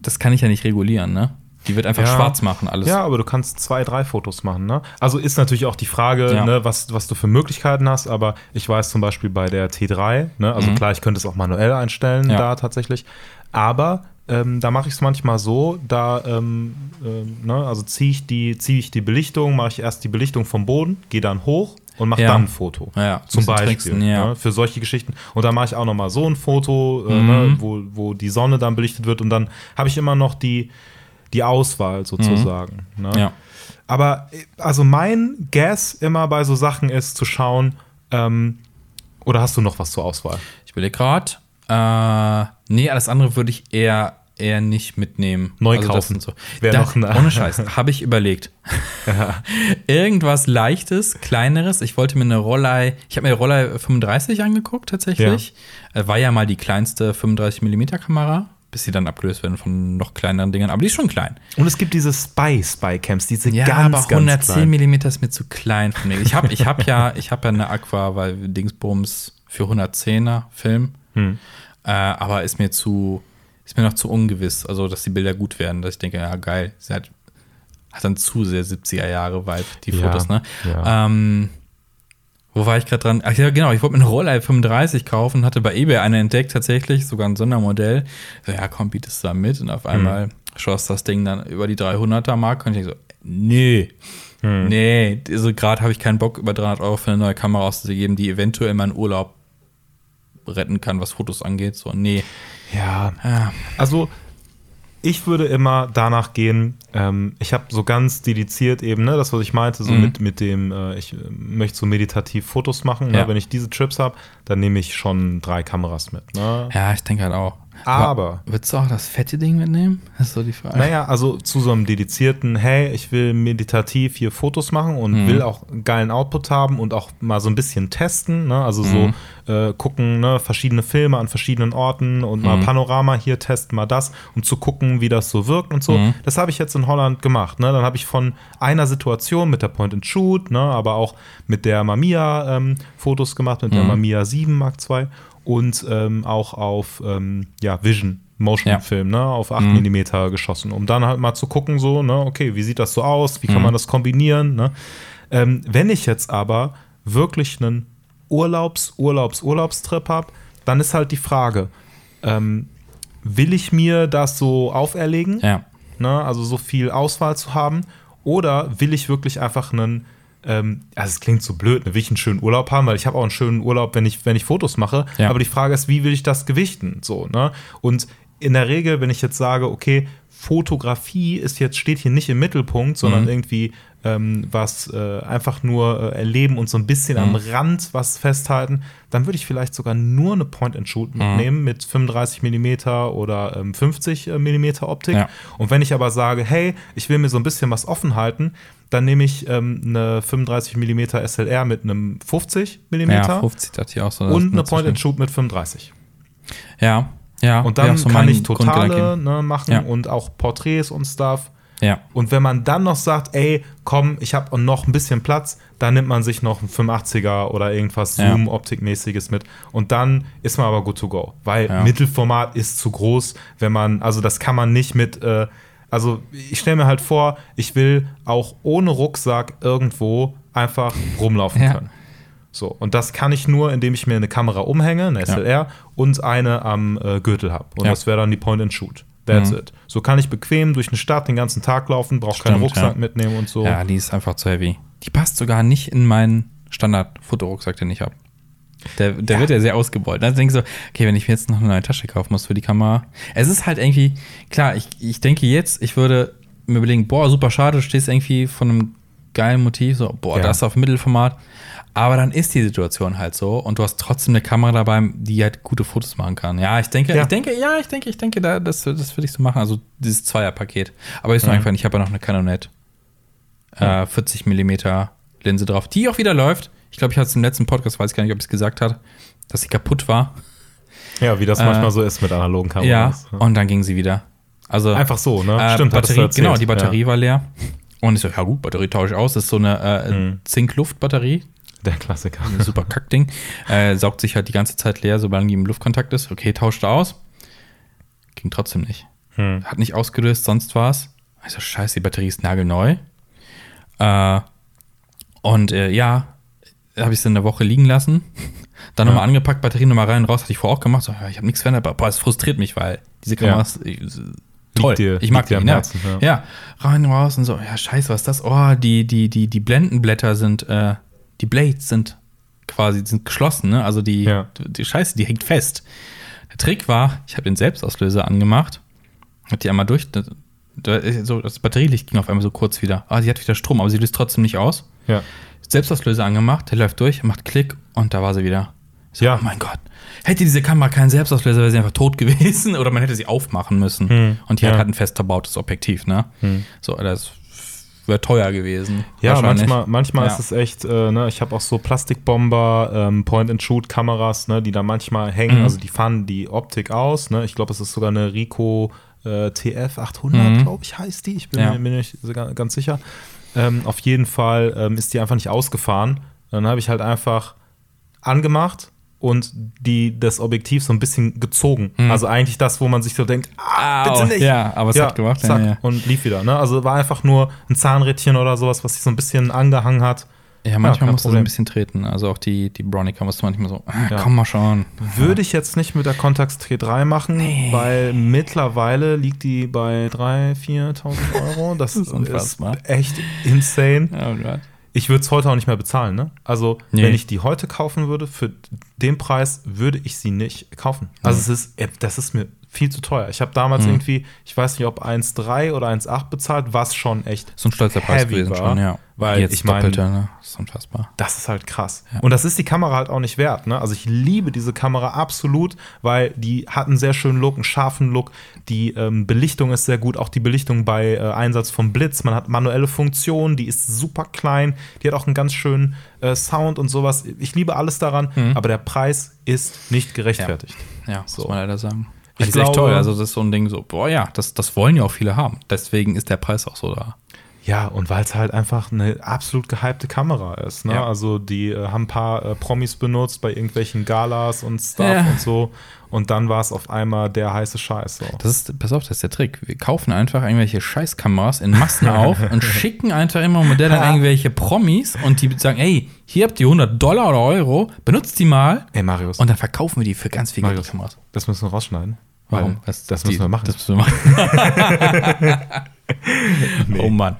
das kann ich ja nicht regulieren, ne? Die wird einfach Ja. schwarz machen, alles. Ja, aber du kannst zwei, drei Fotos machen, ne? Also ist natürlich auch die Frage, Ja. ne, was, was du für Möglichkeiten hast, aber ich weiß zum Beispiel bei der T3, ne, also klar, ich könnte es auch manuell einstellen Mhm. Ja. da tatsächlich, aber ähm, da mache ich es manchmal so, da, ähm, ähm, ne, also ziehe ich, die, zieh ich die Belichtung, mache ich erst die Belichtung vom Boden, gehe dann hoch und mache dann ein Foto. Ja, Zum Beispiel. tricksen, ne, für solche Geschichten. Und dann mache ich auch noch mal so ein Foto, äh, Mhm. ne, wo, wo die Sonne dann belichtet wird und dann habe ich immer noch die, die Auswahl sozusagen. Ne? Mhm. Ja. Aber also mein Guess immer bei so Sachen ist zu schauen, ähm, oder hast du noch was zur Auswahl? Ich überlege gerade. Äh, nee, alles andere würde ich eher, eher nicht mitnehmen. Neu Also kaufen. So. Noch eine- ohne Scheiß, habe ich überlegt. Irgendwas Leichtes, Kleineres. Ich wollte mir eine Rollei, ich habe mir eine Rollei 35 angeguckt tatsächlich. Äh, War ja mal die kleinste 35 mm Kamera, bis sie dann abgelöst werden von noch kleineren Dingern. Aber die ist schon klein. Und es gibt diese Spy-Spy-Cams, diese Ja, ganz, aber ganz 110 kleinen. mm ist mir zu klein für mich. Ich habe ich hab ja, ich hab ja eine Aqua, weil Dingsbums für 110er Film. Hm. Äh, aber ist mir zu, ist mir noch zu ungewiss. Also, dass die Bilder gut werden, dass ich denke, ja, geil. Sie hat, hat dann zu sehr 70er Jahre Vibe, die Ja, Fotos, ne? ja. Ähm, wo war ich gerade dran? Ach ja, genau, ich wollte mir eine Rollei 35 kaufen, hatte bei eBay eine entdeckt tatsächlich, sogar ein Sondermodell. So, ja, komm, bietest du da mit. Und auf einmal schoss das Ding dann über die 300er Marke und ich denke so, nee, nee, also gerade habe ich keinen Bock, über 300 Euro für eine neue Kamera auszugeben, die eventuell meinen Urlaub retten kann, was Fotos angeht. So, nee. Ja, Ja, Also, ich würde immer danach gehen, ähm, ich habe so ganz dediziert eben, ne, das, was ich meinte, so Mhm. mit, mit dem, äh, ich äh, möchte so meditativ Fotos machen. Ne? Ja. Wenn ich diese Trips habe, dann nehme ich schon drei Kameras mit. Ne? ja ich denke halt auch. Aber- Würdest du auch das fette Ding mitnehmen? Das ist so die Frage. Naja, also zu so einem dedizierten, hey, ich will meditativ hier Fotos machen und Mhm. will auch einen geilen Output haben und auch mal so ein bisschen testen, ne? Also Mhm. so äh, gucken, ne, verschiedene Filme an verschiedenen Orten und Mhm. mal Panorama hier testen, mal das, um zu gucken, wie das so wirkt und so. Mhm. Das habe ich jetzt in Holland gemacht. Ne? Dann habe ich von einer Situation mit der Point and Shoot, ne, aber auch mit der Mamiya ähm, Fotos gemacht, mit der Mhm. Mamiya 7 Mark II und ähm, auch auf ähm, ja, Vision. Motion-Film, ne, auf 8 Mhm. mm geschossen, um dann halt mal zu gucken, so, ne, okay, wie sieht das so aus, wie kann Mhm. man das kombinieren, ne? Ähm, wenn ich jetzt aber wirklich einen Urlaubs-, Urlaubs-, Urlaubstrip habe, dann ist halt die Frage, ähm, will ich mir das so auferlegen, Ja. ne, also so viel Auswahl zu haben, oder will ich wirklich einfach einen ähm, also es klingt so blöd, ne, will ich einen schönen Urlaub haben, weil ich habe auch einen schönen Urlaub, wenn ich, wenn ich Fotos mache. Ja. Aber die Frage ist, wie will ich das gewichten? So, ne? Und in der Regel, wenn ich jetzt sage, okay, Fotografie ist jetzt, steht hier nicht im Mittelpunkt, sondern Mhm. irgendwie ähm, was äh, einfach nur äh, erleben und so ein bisschen am Mhm. Rand was festhalten, dann würde ich vielleicht sogar nur eine Point-and-Shoot Mhm. mitnehmen mit 35 mm oder ähm, 50 mm Optik. Ja. Und wenn ich aber sage, hey, ich will mir so ein bisschen was offen halten, dann nehme ich ähm, eine 35 mm SLR mit einem 50 mm Ja, 50 dachte ich auch so. und eine nicht so Point-and-Shoot mit 35. schlimm. Ja, ja. Und dann so kann ich totale ne, machen Ja. und auch Porträts und Stuff. Ja. Und wenn man dann noch sagt, ey, komm, ich habe noch ein bisschen Platz, dann nimmt man sich noch einen 85er oder irgendwas Ja. Zoom-Optikmäßiges mit. Und dann ist man aber good to go. Weil Ja. Mittelformat ist zu groß, wenn man, also das kann man nicht mit, äh, also ich stelle mir halt vor, ich will auch ohne Rucksack irgendwo einfach rumlaufen Ja. können. So, und das kann ich nur, indem ich mir eine Kamera umhänge, eine SLR, und eine am äh, Gürtel habe. Und Ja. das wäre dann die Point and Shoot. That's Mhm. it. So kann ich bequem durch eine Stadt den ganzen Tag laufen, brauche keinen Rucksack ja. mitnehmen und so. Ja, die ist einfach zu heavy. Die passt sogar nicht in meinen Standard-Fotorucksack, den ich habe. Der, der Ja. wird ja sehr ausgebeult. Dann denke ich so, okay, wenn ich mir jetzt noch eine neue Tasche kaufen muss für die Kamera. Es ist halt irgendwie, klar, ich, ich denke jetzt, ich würde mir überlegen, boah, super schade, du stehst irgendwie von einem geilen Motiv, so, boah, Ja. das auf Mittelformat. Aber dann ist die Situation halt so und du hast trotzdem eine Kamera dabei, die halt gute Fotos machen kann. Ja, ich denke, Ja. ich denke, ja, ich denke, ich denke, da, das, das würde ich so machen. Also dieses Zweierpaket. Aber ist mir Mhm. einfach, ich habe ja noch eine Canonette äh, 40 mm Linse drauf, die auch wieder läuft. Ich glaube, ich hatte es im letzten Podcast, weiß ich gar nicht, ob ich es gesagt habe, dass sie kaputt war. Ja, wie das Äh, manchmal so ist mit analogen Ja, Kameras. und dann ging sie wieder. Also Einfach so, ne? äh, Stimmt, Batterie, genau, die Batterie war leer. Und ich so, ja gut, Batterie tausche ich aus. Das ist so eine äh, Mhm. Zink-Luft-Batterie. Ja, der Klassiker. Ein super Kackding. Äh, saugt sich halt die ganze Zeit leer, solange die im Luftkontakt ist. Okay, tauschte aus. Ging trotzdem nicht. Hm. Hat nicht ausgelöst, sonst war's. Also scheiße, die Batterie ist nagelneu. Äh, und äh, ja, habe ich sie eine Woche liegen lassen. Dann Ja. nochmal angepackt, Batterie nochmal rein, raus, hatte ich vorher auch gemacht. So, ich habe nichts verändert, aber boah, es frustriert mich, weil diese Kamera Ja. ist äh, toll. dir- ich mag die, am ne? Herzen, ja. ja. rein, raus und so, ja, scheiße, was ist das? Oh, die, die, die, die Blendenblätter sind, äh, die Blades sind quasi, sind geschlossen, ne? Also die, Ja. die Scheiße, die hängt fest. Der Trick war, ich habe den Selbstauslöser angemacht, hat die einmal durch, da, da, so, das Batterielicht ging auf einmal so kurz wieder. Ah, sie hat wieder Strom, aber sie löst trotzdem nicht aus. Ja. Selbstauslöser angemacht, der läuft durch, macht Klick und da war sie wieder. So, Ja. Oh mein Gott. Hätte diese Kamera keinen Selbstauslöser, wäre sie einfach tot gewesen oder man hätte sie aufmachen müssen. Und die hat Hm. Ja. Hm. halt ein fest verbautes Objektiv, ne? So, das wäre teuer gewesen. Ja, manchmal, manchmal Ja. ist es echt, äh, ne, ich habe auch so Plastikbomber, ähm, Point-and-Shoot-Kameras, ne, die da manchmal hängen, Mhm. also die fahren die Optik aus, ne, ich glaube, es ist sogar eine Ricoh äh, TF 800, Mhm. glaube ich, heißt die, ich bin Ja. mir nicht ganz sicher. Ähm, auf jeden Fall ähm, ist die einfach nicht ausgefahren. Dann habe ich halt einfach angemacht und die, das Objektiv so ein bisschen gezogen. Also eigentlich das, wo man sich so denkt, ah, bitte nicht. ja, aber es hat gemacht, ja, zack, ja. und lief wieder. Ne? Also war einfach nur ein Zahnrädchen oder sowas, was sich so ein bisschen angehangen hat. Ja, manchmal kein musst du so Problem. ein bisschen treten. Also auch die, die Bronica musst du manchmal so, ah, Ja. komm mal schon. Würde ich jetzt nicht mit der Contax T3 machen, Nee. weil mittlerweile liegt die bei 3.000, 4.000 Euro. Das, Das ist ist, echt insane. Oh Gott. Ich würde es heute auch nicht mehr bezahlen. Ne? Also, Nee. wenn ich die heute kaufen würde, für den Preis würde ich sie nicht kaufen. Also, es ist, äh, das ist mir viel zu teuer. Ich habe damals irgendwie, ich weiß nicht, ob 1,3 oder 1,8 bezahlt, was schon echt So ein stolzer Preis gewesen war, schon, ja. Weil Jetzt ich meine, ne? Das ist unfassbar. das ist halt krass. Ja. Und das ist die Kamera halt auch nicht wert. Ne? Also ich liebe diese Kamera absolut, weil die hat einen sehr schönen Look, einen scharfen Look. Die ähm, Belichtung ist sehr gut, auch die Belichtung bei äh, Einsatz vom Blitz. Man hat manuelle Funktionen, die ist super klein, die hat auch einen ganz schönen äh, Sound und sowas. Ich liebe alles daran, Mhm. aber der Preis ist nicht gerechtfertigt. Ja, So. muss man leider sagen. Ich ist echt glaube- teuer. Also, das ist so ein Ding so, boah, ja, das, das wollen ja auch viele haben. Deswegen ist der Preis auch so da. Ja, und weil es halt einfach eine absolut gehypte Kamera ist. Ne? Ja. Also die äh, haben ein paar äh, Promis benutzt bei irgendwelchen Galas und Stuff Ja. und so. Und dann war es auf einmal der heiße Scheiß. So. Das ist, pass auf, das ist der Trick. Wir kaufen einfach irgendwelche Scheißkameras in Massen auf und schicken einfach immer Modelle an irgendwelche Promis und die sagen, ey, hier habt ihr 100 Dollar oder Euro, benutzt die mal Ey, Marius, und dann verkaufen wir die für ganz viel Geld, die Marius, Kameras. das müssen wir rausschneiden. Warum? Was- das die- müssen wir machen. Das müssen wir machen. Oh Mann.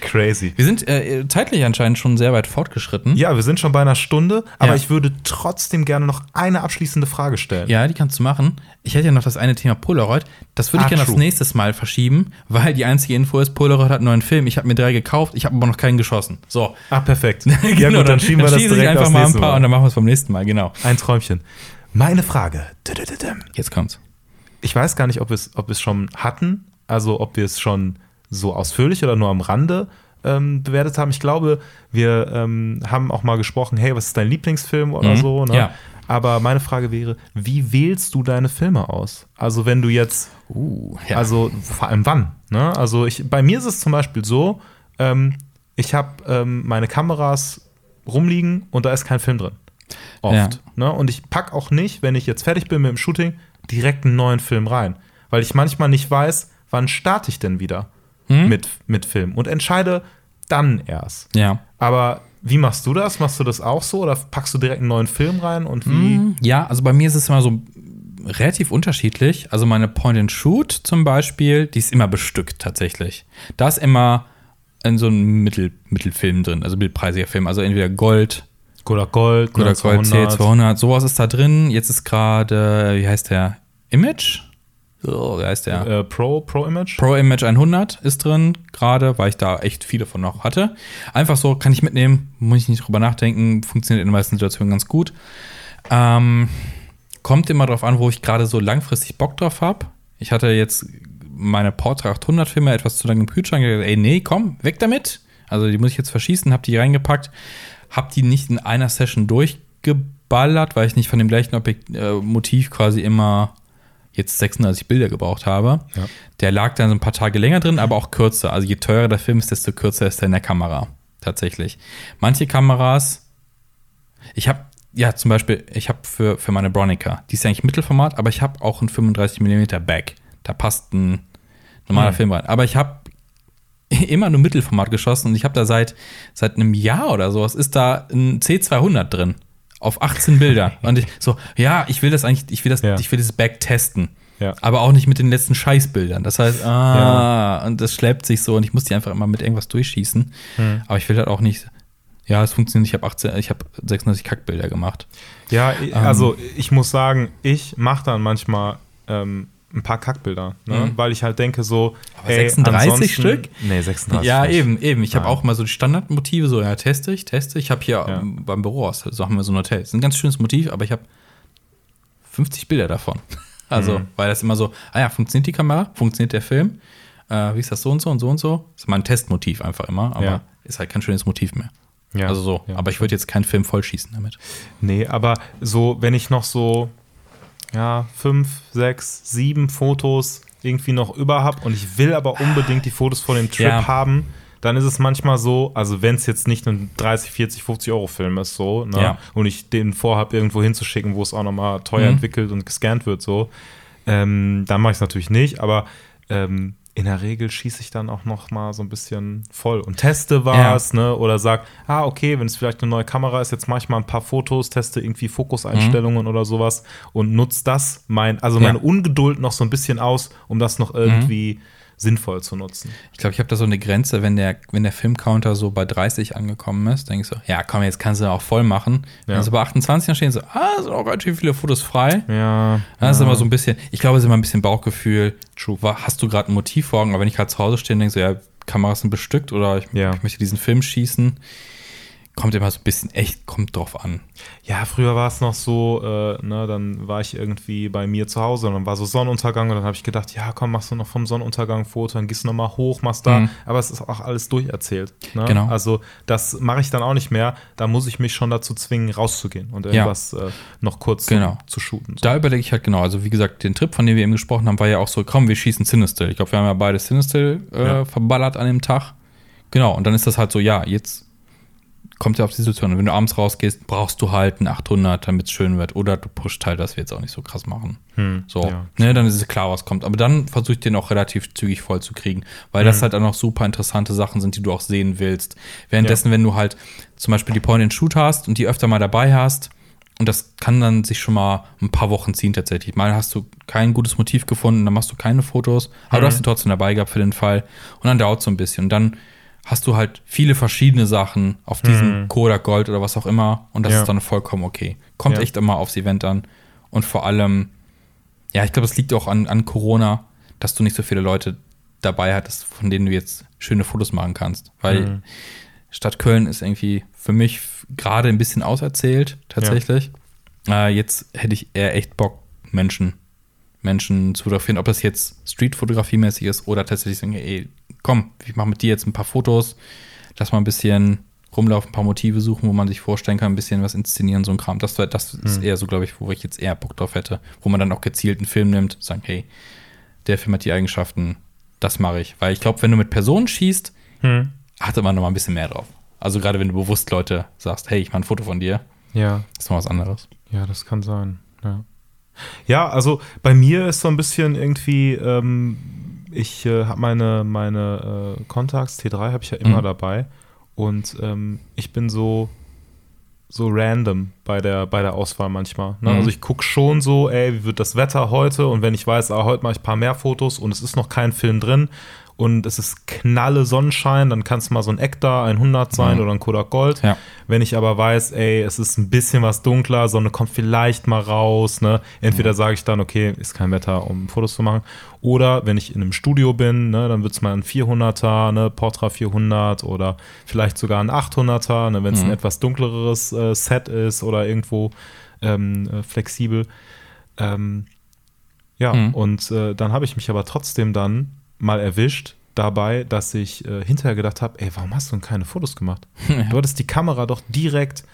Crazy. Wir sind äh, zeitlich anscheinend schon sehr weit fortgeschritten. Ja, wir sind schon bei einer Stunde, aber Ja. ich würde trotzdem gerne noch eine abschließende Frage stellen. Ja, die kannst du machen. Ich hätte ja noch das eine Thema Polaroid. Das würde ich Ah, gerne aufs true. nächstes Mal verschieben, weil die einzige Info ist, Polaroid hat einen neuen Film. Ich habe mir drei gekauft, ich habe aber noch keinen geschossen. So. Ah, perfekt. Genau, ja, gut, dann schieben wir das schieße ich direkt einfach aufs mal ein nächste paar Mal. und dann machen wir es beim nächsten Mal. Genau. Ein Träumchen. Meine Frage. Jetzt kommt's. Ich weiß gar nicht, ob wir es ob wir es schon hatten, also ob wir es schon so ausführlich oder nur am Rande ähm, bewertet haben. Ich glaube, wir ähm, haben auch mal gesprochen, hey, was ist dein Lieblingsfilm oder Mhm. so. Ne? Ja. Aber meine Frage wäre, wie wählst du deine Filme aus? Also wenn du jetzt, Uh, ja. also vor allem wann? Ne? Also ich, bei mir ist es zum Beispiel so, ähm, ich habe ähm, meine Kameras rumliegen und da ist kein Film drin. Oft. Ja. Ne? Und ich pack auch nicht, wenn ich jetzt fertig bin mit dem Shooting, direkt einen neuen Film rein. Weil ich manchmal nicht weiß, wann starte ich denn wieder Mhm. mit, mit Film und entscheide dann erst. ja. Aber wie machst du das? Machst du das auch so oder packst du direkt einen neuen Film rein und wie? Mhm. Ja, also bei mir ist es immer so relativ unterschiedlich. Also meine Point-and-Shoot zum Beispiel, die ist immer bestückt tatsächlich. Da ist immer in so ein Mittel, Mittelfilm drin, also mittelpreisiger Film. Also entweder Gold Oder Gold, oder Gold 200. C200, sowas ist da drin. Jetzt ist gerade, wie heißt der? Image? Oh, wie heißt der? Äh, Pro, Pro Image? Pro Image 100 ist drin, gerade, weil ich da echt viele von noch hatte. Einfach so, kann ich mitnehmen, muss ich nicht drüber nachdenken, funktioniert in den meisten Situationen ganz gut. Ähm, kommt immer drauf an, wo ich gerade so langfristig Bock drauf habe. Ich hatte jetzt meine Portra 800 Filme etwas zu lange im Kühlschrank. Gesagt, ey, nee, komm, weg damit. Also die muss ich jetzt verschießen, habe die reingepackt, habe die nicht in einer Session durchgeballert, weil ich nicht von dem gleichen Objekt, äh, Motiv quasi immer jetzt 36 Bilder gebraucht habe. Ja. Der lag dann so ein paar Tage länger drin, aber auch kürzer. Also je teurer der Film ist, desto kürzer ist er in der Kamera. Tatsächlich. Manche Kameras, ich habe, ja, zum Beispiel, ich habe für, für meine Bronica, die ist ja eigentlich Mittelformat, aber ich habe auch ein 35mm Back. Da passt ein normaler Hm. Film rein. Aber ich habe immer nur Mittelformat geschossen und ich habe da seit, seit einem Jahr oder sowas ist da ein C200 drin. Auf 18 Bilder. und ich so, ja, ich will das eigentlich, ich will das, Ja. ich will dieses Back testen. Ja. Aber auch nicht mit den letzten Scheißbildern. Das heißt, ah, und das schleppt sich so und ich muss die einfach immer mit irgendwas durchschießen. Hm. Aber ich will halt auch nicht, ja, es funktioniert, ich habe 18, ich habe 36 Kackbilder gemacht. Ja, i- also ich muss sagen, ich mache dann manchmal ähm, ein paar Kackbilder, ne? Mhm. weil ich halt denke so, Aber 36 Stück? Nee, 36. Ja, nicht. eben, eben. Ich habe auch mal so die Standardmotive, so, ja, teste ich, teste. Ich habe hier Ja. beim Büro aus, so haben wir so ein Hotel. Das ist ein ganz schönes Motiv, aber ich habe 50 Bilder davon. Also, Mhm. weil das immer so, ah ja, funktioniert die Kamera, funktioniert der Film, äh, wie ist das so und so und so und so. Das ist mein Testmotiv einfach immer, aber Ja. ist halt kein schönes Motiv mehr. Ja. Also so, Ja. aber ich würde jetzt keinen Film vollschießen damit. Nee, aber so, wenn ich noch so, ja, fünf, sechs, sieben Fotos irgendwie noch über habe und ich will aber unbedingt die Fotos von dem Trip Ja. haben, dann ist es manchmal so, also wenn es jetzt nicht ein 30, 40, 50 Euro Film ist, so, ne, Ja. und ich den vorhabe, irgendwo hinzuschicken, wo es auch nochmal teuer Mhm. entwickelt und gescannt wird, so, ähm, dann mache ich es natürlich nicht, aber ähm, in der Regel schieße ich dann auch noch mal so ein bisschen voll und teste was, ne? Oder sag, ah, okay, wenn es vielleicht eine neue Kamera ist, jetzt mache ich mal ein paar Fotos, teste irgendwie Fokuseinstellungen oder sowas und nutze das, mein, also Ja. meine Ungeduld noch so ein bisschen aus, um das noch irgendwie sinnvoll zu nutzen. Ich glaube, ich habe da so eine Grenze, wenn der, wenn der Filmcounter so bei 30 angekommen ist, denke ich so, ja komm, jetzt kannst du auch voll machen. Wenn Ja. es bei 28 dann stehen so, ah, sind auch ganz schön viele Fotos frei. Ja. Das ist immer so ein bisschen, ich glaube, es ist immer ein bisschen Bauchgefühl. True. Hast du gerade ein Motiv vor Augen? Aber wenn ich gerade zu Hause stehe und denke so, ja, Kameras sind bestückt oder ich, Ja. ich möchte diesen Film schießen, kommt immer so ein bisschen, echt, kommt drauf an. Ja, früher war es noch so, äh, ne, dann war ich irgendwie bei mir zu Hause und dann war so Sonnenuntergang und dann habe ich gedacht, ja, komm, machst du noch vom Sonnenuntergang ein Foto, dann gehst du nochmal hoch, machst da, Mhm. aber es ist auch alles durcherzählt. Ne? Genau. Also das mache ich dann auch nicht mehr, da muss ich mich schon dazu zwingen, rauszugehen und irgendwas äh, noch kurz Genau. zu shooten. So. Da überlege ich halt genau, also wie gesagt, den Trip, von dem wir eben gesprochen haben, war ja auch so, komm, wir schießen Cinestill. Ich glaube, wir haben ja beide Cinestill äh, Ja. verballert an dem Tag. Genau, und dann ist das halt so, ja, jetzt kommt ja auf die Situation. Und wenn du abends rausgehst, brauchst du halt einen 800, damit es schön wird. Oder du pusht halt, dass wir jetzt auch nicht so krass machen. Hm, So, ja. ne, dann ist es klar, was kommt. Aber dann versuche ich den auch relativ zügig voll zu kriegen, weil Mhm. das halt auch noch super interessante Sachen sind, die du auch sehen willst. Währenddessen, wenn du halt zum Beispiel die Point-and-Shoot hast und die öfter mal dabei hast, und das kann dann sich schon mal ein paar Wochen ziehen tatsächlich. Mal hast du kein gutes Motiv gefunden, dann machst du keine Fotos, aber du Mhm. hast sie trotzdem dabei gehabt für den Fall. Und dann dauert es so ein bisschen. Und dann hast du halt viele verschiedene Sachen auf diesem Kodak Gold oder was auch immer. Und das Mhm. Ja. ist dann vollkommen okay. Kommt Ja. echt immer aufs Event an. Und vor allem, ja, ich glaube, es liegt auch an, an Corona, dass du nicht so viele Leute dabei hattest, von denen du jetzt schöne Fotos machen kannst. Weil Mhm. Stadt Köln ist irgendwie für mich gerade ein bisschen auserzählt, tatsächlich. Äh, jetzt hätte ich eher echt Bock, Menschen, Menschen zu fotografieren, ob das jetzt Street-Fotografie-mäßig ist oder tatsächlich sagen, ey, komm, ich mache mit dir jetzt ein paar Fotos, lass mal ein bisschen rumlaufen, ein paar Motive suchen, wo man sich vorstellen kann, ein bisschen was inszenieren, so ein Kram. Das, das ist Hm. eher so, glaube ich, wo ich jetzt eher Bock drauf hätte, wo man dann auch gezielt einen Film nimmt, sagen, hey, der Film hat die Eigenschaften, das mache ich. Weil ich glaube, wenn du mit Personen schießt, Hm. achtet man noch mal ein bisschen mehr drauf. Also gerade wenn du bewusst Leute sagst, hey, ich mache ein Foto von dir, Ja. ist noch was anderes. Ja, das kann sein. Ja, ja also bei mir ist so ein bisschen irgendwie, ähm, ich äh, habe meine, meine äh, Contacts, T3 habe ich ja immer Mhm. dabei. Und ähm, ich bin so, so random bei der, bei der Auswahl manchmal. Ne? Mhm. Also ich gucke schon so, ey, wie wird das Wetter heute? Und wenn ich weiß, ah, heute mache ich ein paar mehr Fotos und es ist noch kein Film drin und es ist knalle Sonnenschein, dann kann es mal so ein Ektar 100 sein Mhm. oder ein Kodak Gold. Ja. Wenn ich aber weiß, ey, es ist ein bisschen was dunkler, Sonne kommt vielleicht mal raus, ne? Entweder sage ich dann, okay, ist kein Wetter, um Fotos zu machen. Oder wenn ich in einem Studio bin, ne, dann wird es mal ein 400er, ne, Portra 400 oder vielleicht sogar ein 800er, ne, wenn es Mhm. ein etwas dunkleres äh, Set ist oder irgendwo ähm, äh, flexibel. Ähm, ja, Mhm. und äh, dann habe ich mich aber trotzdem dann mal erwischt dabei, dass ich äh, hinterher gedacht habe, ey, warum hast du denn keine Fotos gemacht? Du hattest die Kamera doch direkt,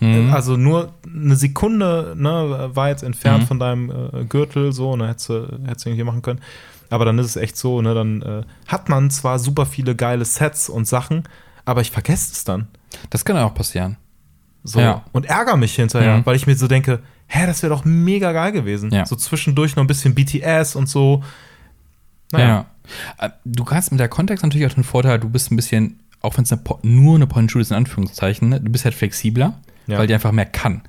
Mhm. äh, also nur eine Sekunde ne, weit entfernt Mhm. von deinem äh, Gürtel, so, ne, hättest du, hättest du irgendwie machen können. Aber dann ist es echt so, ne, dann äh, hat man zwar super viele geile Sets und Sachen, aber ich vergesse es dann. Das kann auch passieren. So. Ja. Und ärgere mich hinterher, Mhm. weil ich mir so denke, hä, das wäre doch mega geil gewesen. Ja. So zwischendurch noch ein bisschen BTS und so. Naja. Ja. Äh, Du hast mit der Kontext natürlich auch den Vorteil, du bist ein bisschen, auch wenn es nur eine Point-and-Shoot ist, in Anführungszeichen, ne, du bist halt flexibler, Ja. weil die einfach mehr kann.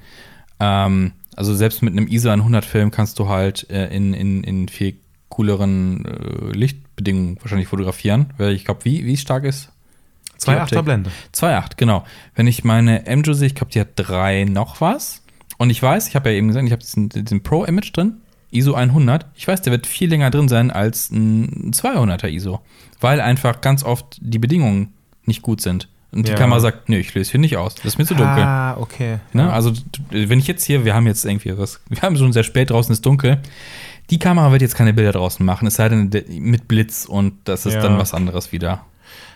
Ähm, also selbst mit einem ISO 100 Film kannst du halt äh, in, in, in viel cooleren äh, Lichtbedingungen wahrscheinlich fotografieren. Weil ich glaube, wie, wie stark ist? Zwei die Optik? Achter Blende. 2,8, genau. Wenn ich meine MJO sehe, ich glaube, die hat drei noch was. Und ich weiß, ich habe ja eben gesagt, ich habe diesen, diesen Pro-Image drin. ISO 100, ich weiß, der wird viel länger drin sein als ein 200er ISO, weil einfach ganz oft die Bedingungen nicht gut sind. Und die Ja. Kamera sagt, nee, ich löse hier nicht aus, das ist mir zu dunkel. Ah, okay. Ne? Also, wenn ich jetzt hier, wir haben jetzt irgendwie was, wir haben schon sehr spät draußen ist dunkel. Die Kamera wird jetzt keine Bilder draußen machen, es sei denn de- mit Blitz und das ist Ja. dann was anderes wieder.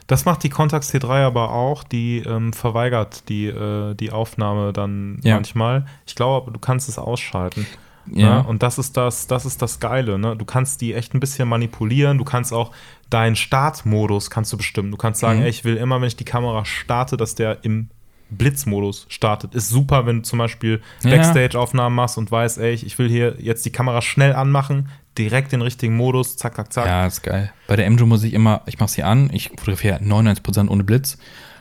Das macht die Contax T3 aber auch, die ähm, verweigert die, äh, die Aufnahme dann Ja. manchmal. Ich glaube, aber du kannst es ausschalten. Ja. Ne? Und das ist das, das ist das Geile. Ne? Du kannst die echt ein bisschen manipulieren. Du kannst auch deinen Startmodus kannst du bestimmen. Du kannst sagen, Mhm. ey, ich will immer, wenn ich die Kamera starte, dass der im Blitzmodus startet. Ist super, wenn du zum Beispiel. Backstage-Aufnahmen machst und weißt, ey, ich will hier jetzt die Kamera schnell anmachen, direkt den richtigen Modus, zack, zack, zack. Ja, ist geil. Bei der MJO muss ich immer, ich mache sie an, ich fotografiere 99% ohne Blitz.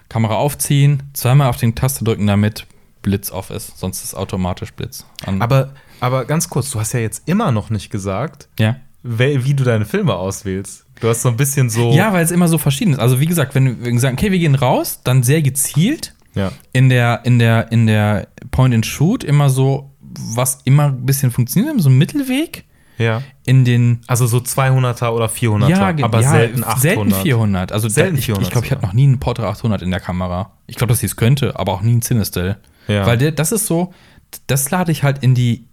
Kamera aufziehen, zweimal auf den Taste drücken, damit Blitz off ist. Sonst ist automatisch Blitz an. Aber, aber ganz kurz, du hast ja jetzt immer noch nicht gesagt, ja. wie du deine Filme auswählst. Du hast so ein bisschen so. Ja, weil es immer so verschieden ist. Also wie gesagt, wenn wir sagen, okay, wir gehen raus, dann sehr gezielt Ja. in der, in der, in der Point and Shoot immer so, was immer ein bisschen funktioniert, so ein Mittelweg ja. in den Also so 200er oder 400er, ge- aber ja, selten 800. Selten 400. Also Selten da, ich, 400 Ich glaube, ich hatte noch nie einen Portra 800 in der Kamera. Ich glaube, dass ich es könnte, aber auch nie einen Cinestill. Ja. Weil der, das ist so, das lade ich halt in die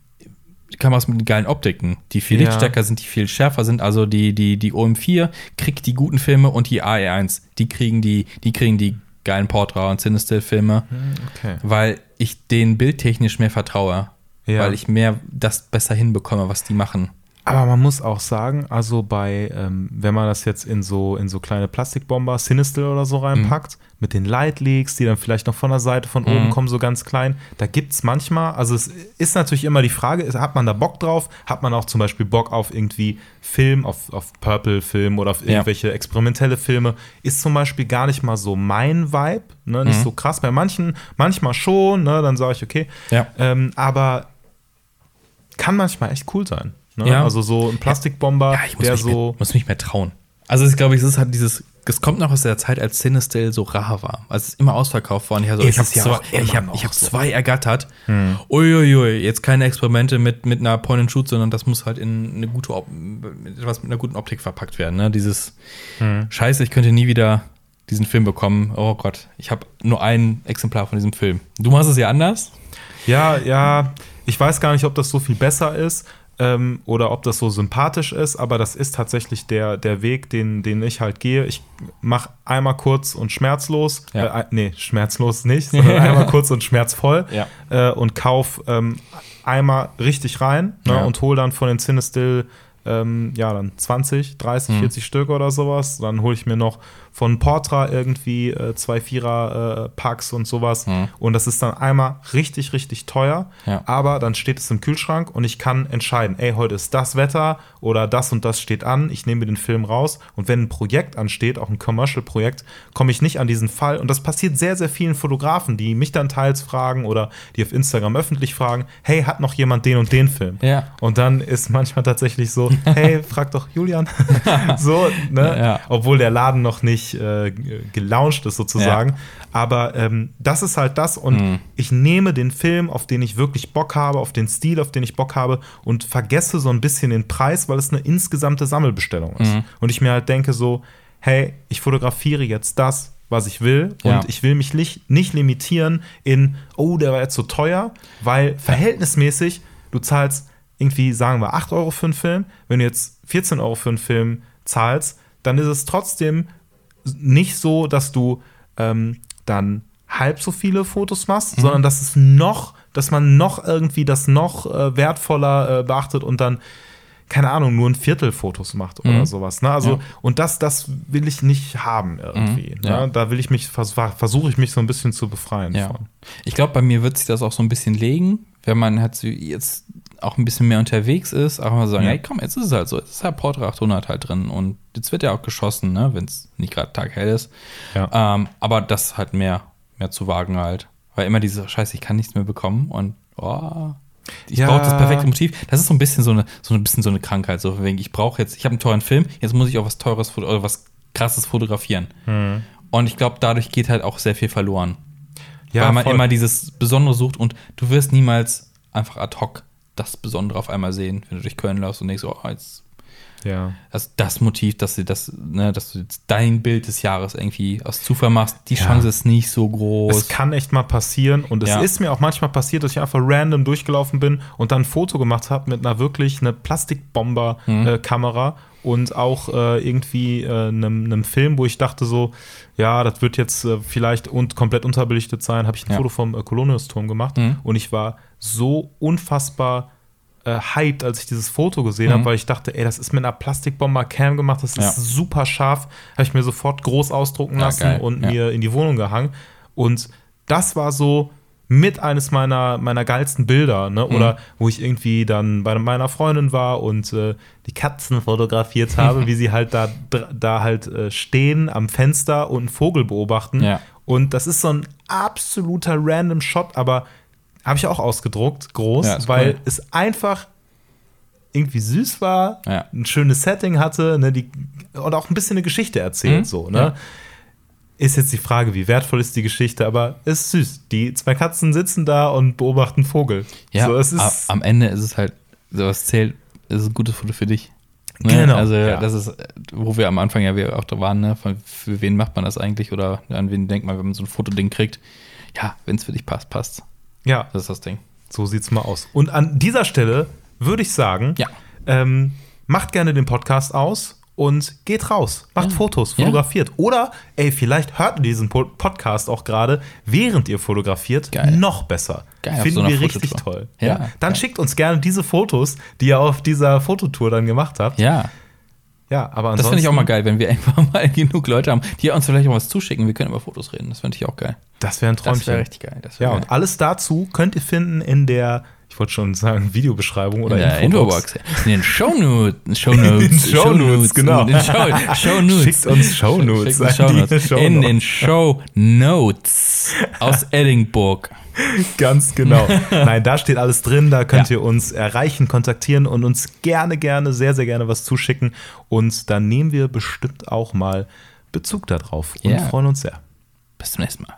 Kameras mit den geilen Optiken, die viel Ja. lichtstärker sind, die viel schärfer sind. Also die, die, die OM4 kriegt die guten Filme und die AE1, die kriegen die, die kriegen die geilen Portra und Cinestill-Filme, Okay. weil ich denen bildtechnisch mehr vertraue. Ja. Weil ich mehr das besser hinbekomme, was die machen. Aber man muss auch sagen, also bei, ähm, wenn man das jetzt in so, in so kleine Plastikbomber, Sinistel oder so reinpackt, mit den Lightleaks, die dann vielleicht noch von der Seite, von oben kommen, so ganz klein, da gibt es manchmal, also es ist natürlich immer die Frage, ist, hat man da Bock drauf? Hat man auch zum Beispiel Bock auf irgendwie Film, auf, auf Purple-Film oder auf Ja. irgendwelche experimentelle Filme? Ist zum Beispiel gar nicht mal so mein Vibe, ne? nicht so krass. Bei manchen, manchmal schon, ne? dann sage ich, okay. Ja. Ähm, aber kann manchmal echt cool sein. Ne? Ja. Also so ein Plastikbomber, Ja, ich muss, der mich so. mehr, muss mich mehr trauen. Also ich glaube, es ist halt dieses, es kommt noch aus der Zeit, als Cinestill so rar war. Also es ist immer ausverkauft worden. Ich, also, ich habe ja zwei, auch immer ich hab, ich hab so. zwei ergattert. Uiuiui, jetzt keine Experimente mit, mit einer Point and Shoot, sondern das muss halt in eine gute, etwas mit einer guten Optik verpackt werden. Ne? Dieses Scheiße, ich könnte nie wieder diesen Film bekommen. Oh Gott, ich habe nur ein Exemplar von diesem Film. Du machst es ja anders. Ja, ja, ich weiß gar nicht, ob das so viel besser ist ähm, oder ob das so sympathisch ist, aber das ist tatsächlich der, der Weg, den, den ich halt gehe. Ich mache einmal kurz und schmerzlos. Ja. Äh, nee, schmerzlos nicht, sondern einmal kurz und schmerzvoll Ja. äh, und kauf ähm, einmal richtig rein ne, Ja. und hol dann von den Cinestill ähm, ja, dann 20, 30, Mhm. 40 Stück oder sowas. Dann hole ich mir noch von Portra irgendwie äh, zwei Vierer-Packs und sowas. Mhm. Und das ist dann einmal richtig, richtig teuer. Ja. Aber dann steht es im Kühlschrank und ich kann entscheiden, ey, heute ist das Wetter oder das und das steht an. Ich nehme mir den Film raus. Und wenn ein Projekt ansteht, auch ein Commercial-Projekt, komme ich nicht an diesen Fall. Und das passiert sehr, sehr vielen Fotografen, die mich dann teils fragen oder die auf Instagram öffentlich fragen, hey, hat noch jemand den und den Film? Ja. Und dann ist manchmal tatsächlich so, hey, frag doch Julian. so, ne? Ja. Obwohl der Laden noch nicht äh, gelauncht ist sozusagen. Aber ähm, das ist halt das. Und Mhm. ich nehme den Film, auf den ich wirklich Bock habe, auf den Stil, auf den ich Bock habe und vergesse so ein bisschen den Preis, weil es eine insgesamte Sammelbestellung ist. Mhm. Und ich mir halt denke so, hey, ich fotografiere jetzt das, was ich will. Ja. Und ich will mich nicht, nicht limitieren in, oh, der war jetzt so teuer, weil verhältnismäßig, du zahlst irgendwie, sagen wir, 8 Euro für einen Film. Wenn du jetzt 14 Euro für einen Film zahlst, dann ist es trotzdem nicht so, dass du ähm, dann halb so viele Fotos machst, sondern dass es noch, dass man noch irgendwie das noch äh, wertvoller äh, beachtet und dann keine Ahnung, nur ein Viertel Fotos macht oder Mhm. sowas. Ne? Also, Ja. und das, das will ich nicht haben irgendwie. Mhm. Ja. Ne? Da will ich mich, vers versuche ich mich so ein bisschen zu befreien Ja. von. Ich glaube, bei mir wird sich das auch so ein bisschen legen, wenn man halt so jetzt auch ein bisschen mehr unterwegs ist, auch mal sagen, Ja. hey, komm, jetzt ist es halt so, jetzt ist halt Portra 800 halt drin und jetzt wird ja auch geschossen, ne, wenn es nicht gerade taghell ist. Ja. Ähm, aber das halt mehr, mehr zu wagen halt. Weil immer diese Scheiße, ich kann nichts mehr bekommen und oh, ich Ja. brauche das perfekte Motiv. Das ist so ein bisschen so eine, so ein bisschen so eine Krankheit. So wegen, ich brauche jetzt, ich habe einen teuren Film, jetzt muss ich auch was teures oder was krasses fotografieren. Hm. Und ich glaube, dadurch geht halt auch sehr viel verloren Ja, weil man voll. immer dieses Besondere sucht und du wirst niemals einfach ad hoc das Besondere auf einmal sehen, wenn du durch Köln läufst und denkst, oh, jetzt Ja. das, das Motiv, dass du das, ne, dass du jetzt dein Bild des Jahres irgendwie aus Zufall machst, die Ja. Chance ist nicht so groß. Es kann echt mal passieren und es Ja. ist mir auch manchmal passiert, dass ich einfach random durchgelaufen bin und dann ein Foto gemacht habe mit einer wirklich eine Plastikbomber-Kamera und auch äh, irgendwie äh, einem, einem Film, wo ich dachte so, ja, das wird jetzt äh, vielleicht und komplett unterbelichtet sein, habe ich ein Ja. Foto vom äh, Colonius-Turm gemacht Mhm. und ich war so unfassbar äh, hyped, als ich dieses Foto gesehen Mhm. habe, weil ich dachte, ey, das ist mit einer Plastikbomber-Cam gemacht, das Ja. ist super scharf, habe ich mir sofort groß ausdrucken Ja, lassen geil. und Ja. mir in die Wohnung gehangen. Und das war so mit eines meiner, meiner geilsten Bilder, ne? Oder wo ich irgendwie dann bei meiner Freundin war und äh, die Katzen fotografiert habe, wie sie halt da, da halt äh, stehen am Fenster und einen Vogel beobachten. Und das ist so ein absoluter random Shot, aber habe ich auch ausgedruckt, groß, Ja, weil cool. es einfach irgendwie süß war, Ja. ein schönes Setting hatte, ne, die, und auch ein bisschen eine Geschichte erzählt, Mhm. so, ne? Ja. Ist jetzt die Frage, wie wertvoll ist die Geschichte, aber es ist süß. Die zwei Katzen sitzen da und beobachten Vogel. Ja, so, ist, am Ende ist es halt, sowas zählt, ist ein gutes Foto für dich. Ne? Genau, Also, ja. das ist, wo wir am Anfang ja auch da waren, ne? Von, für wen macht man das eigentlich oder an wen denkt man, wenn man so ein Fotoding kriegt? Ja, wenn es für dich passt, passt. Ja, Das ist das Ding. so sieht's mal aus. Und an dieser Stelle würde ich sagen, Ja. ähm, macht gerne den Podcast aus und geht raus, macht Ja. Fotos, Ja. fotografiert. Oder, ey, vielleicht hört ihr diesen Po- Podcast auch gerade, während ihr fotografiert. Geil. Noch besser. Geil, Finden so wir richtig toll. Ja, Dann geil. schickt uns gerne diese Fotos, die ihr auf dieser Fototour dann gemacht habt. Ja, Ja, aber ansonsten. das finde ich auch mal geil, wenn wir einfach mal genug Leute haben, die uns vielleicht auch was zuschicken. Wir können über Fotos reden. Das finde ich auch geil. Das wäre ein Träumchen. Das wäre richtig geil. Wär Ja, geil. und alles dazu könnt ihr finden in der, ich wollte schon sagen, Videobeschreibung oder in der Infobox. Infobox. In den Shownotes. Shownotes. In den Shownotes, genau. In den Show, Shownotes. Schickt uns Shownotes, Schickt uns Shownotes. Shownotes. In den Shownotes aus Edinburgh. Ganz genau. Nein, da steht alles drin, da könnt Ja. ihr uns erreichen, kontaktieren und uns gerne, gerne, sehr, sehr gerne was zuschicken. Und dann nehmen wir bestimmt auch mal Bezug darauf und Ja. freuen uns sehr. Bis zum nächsten Mal.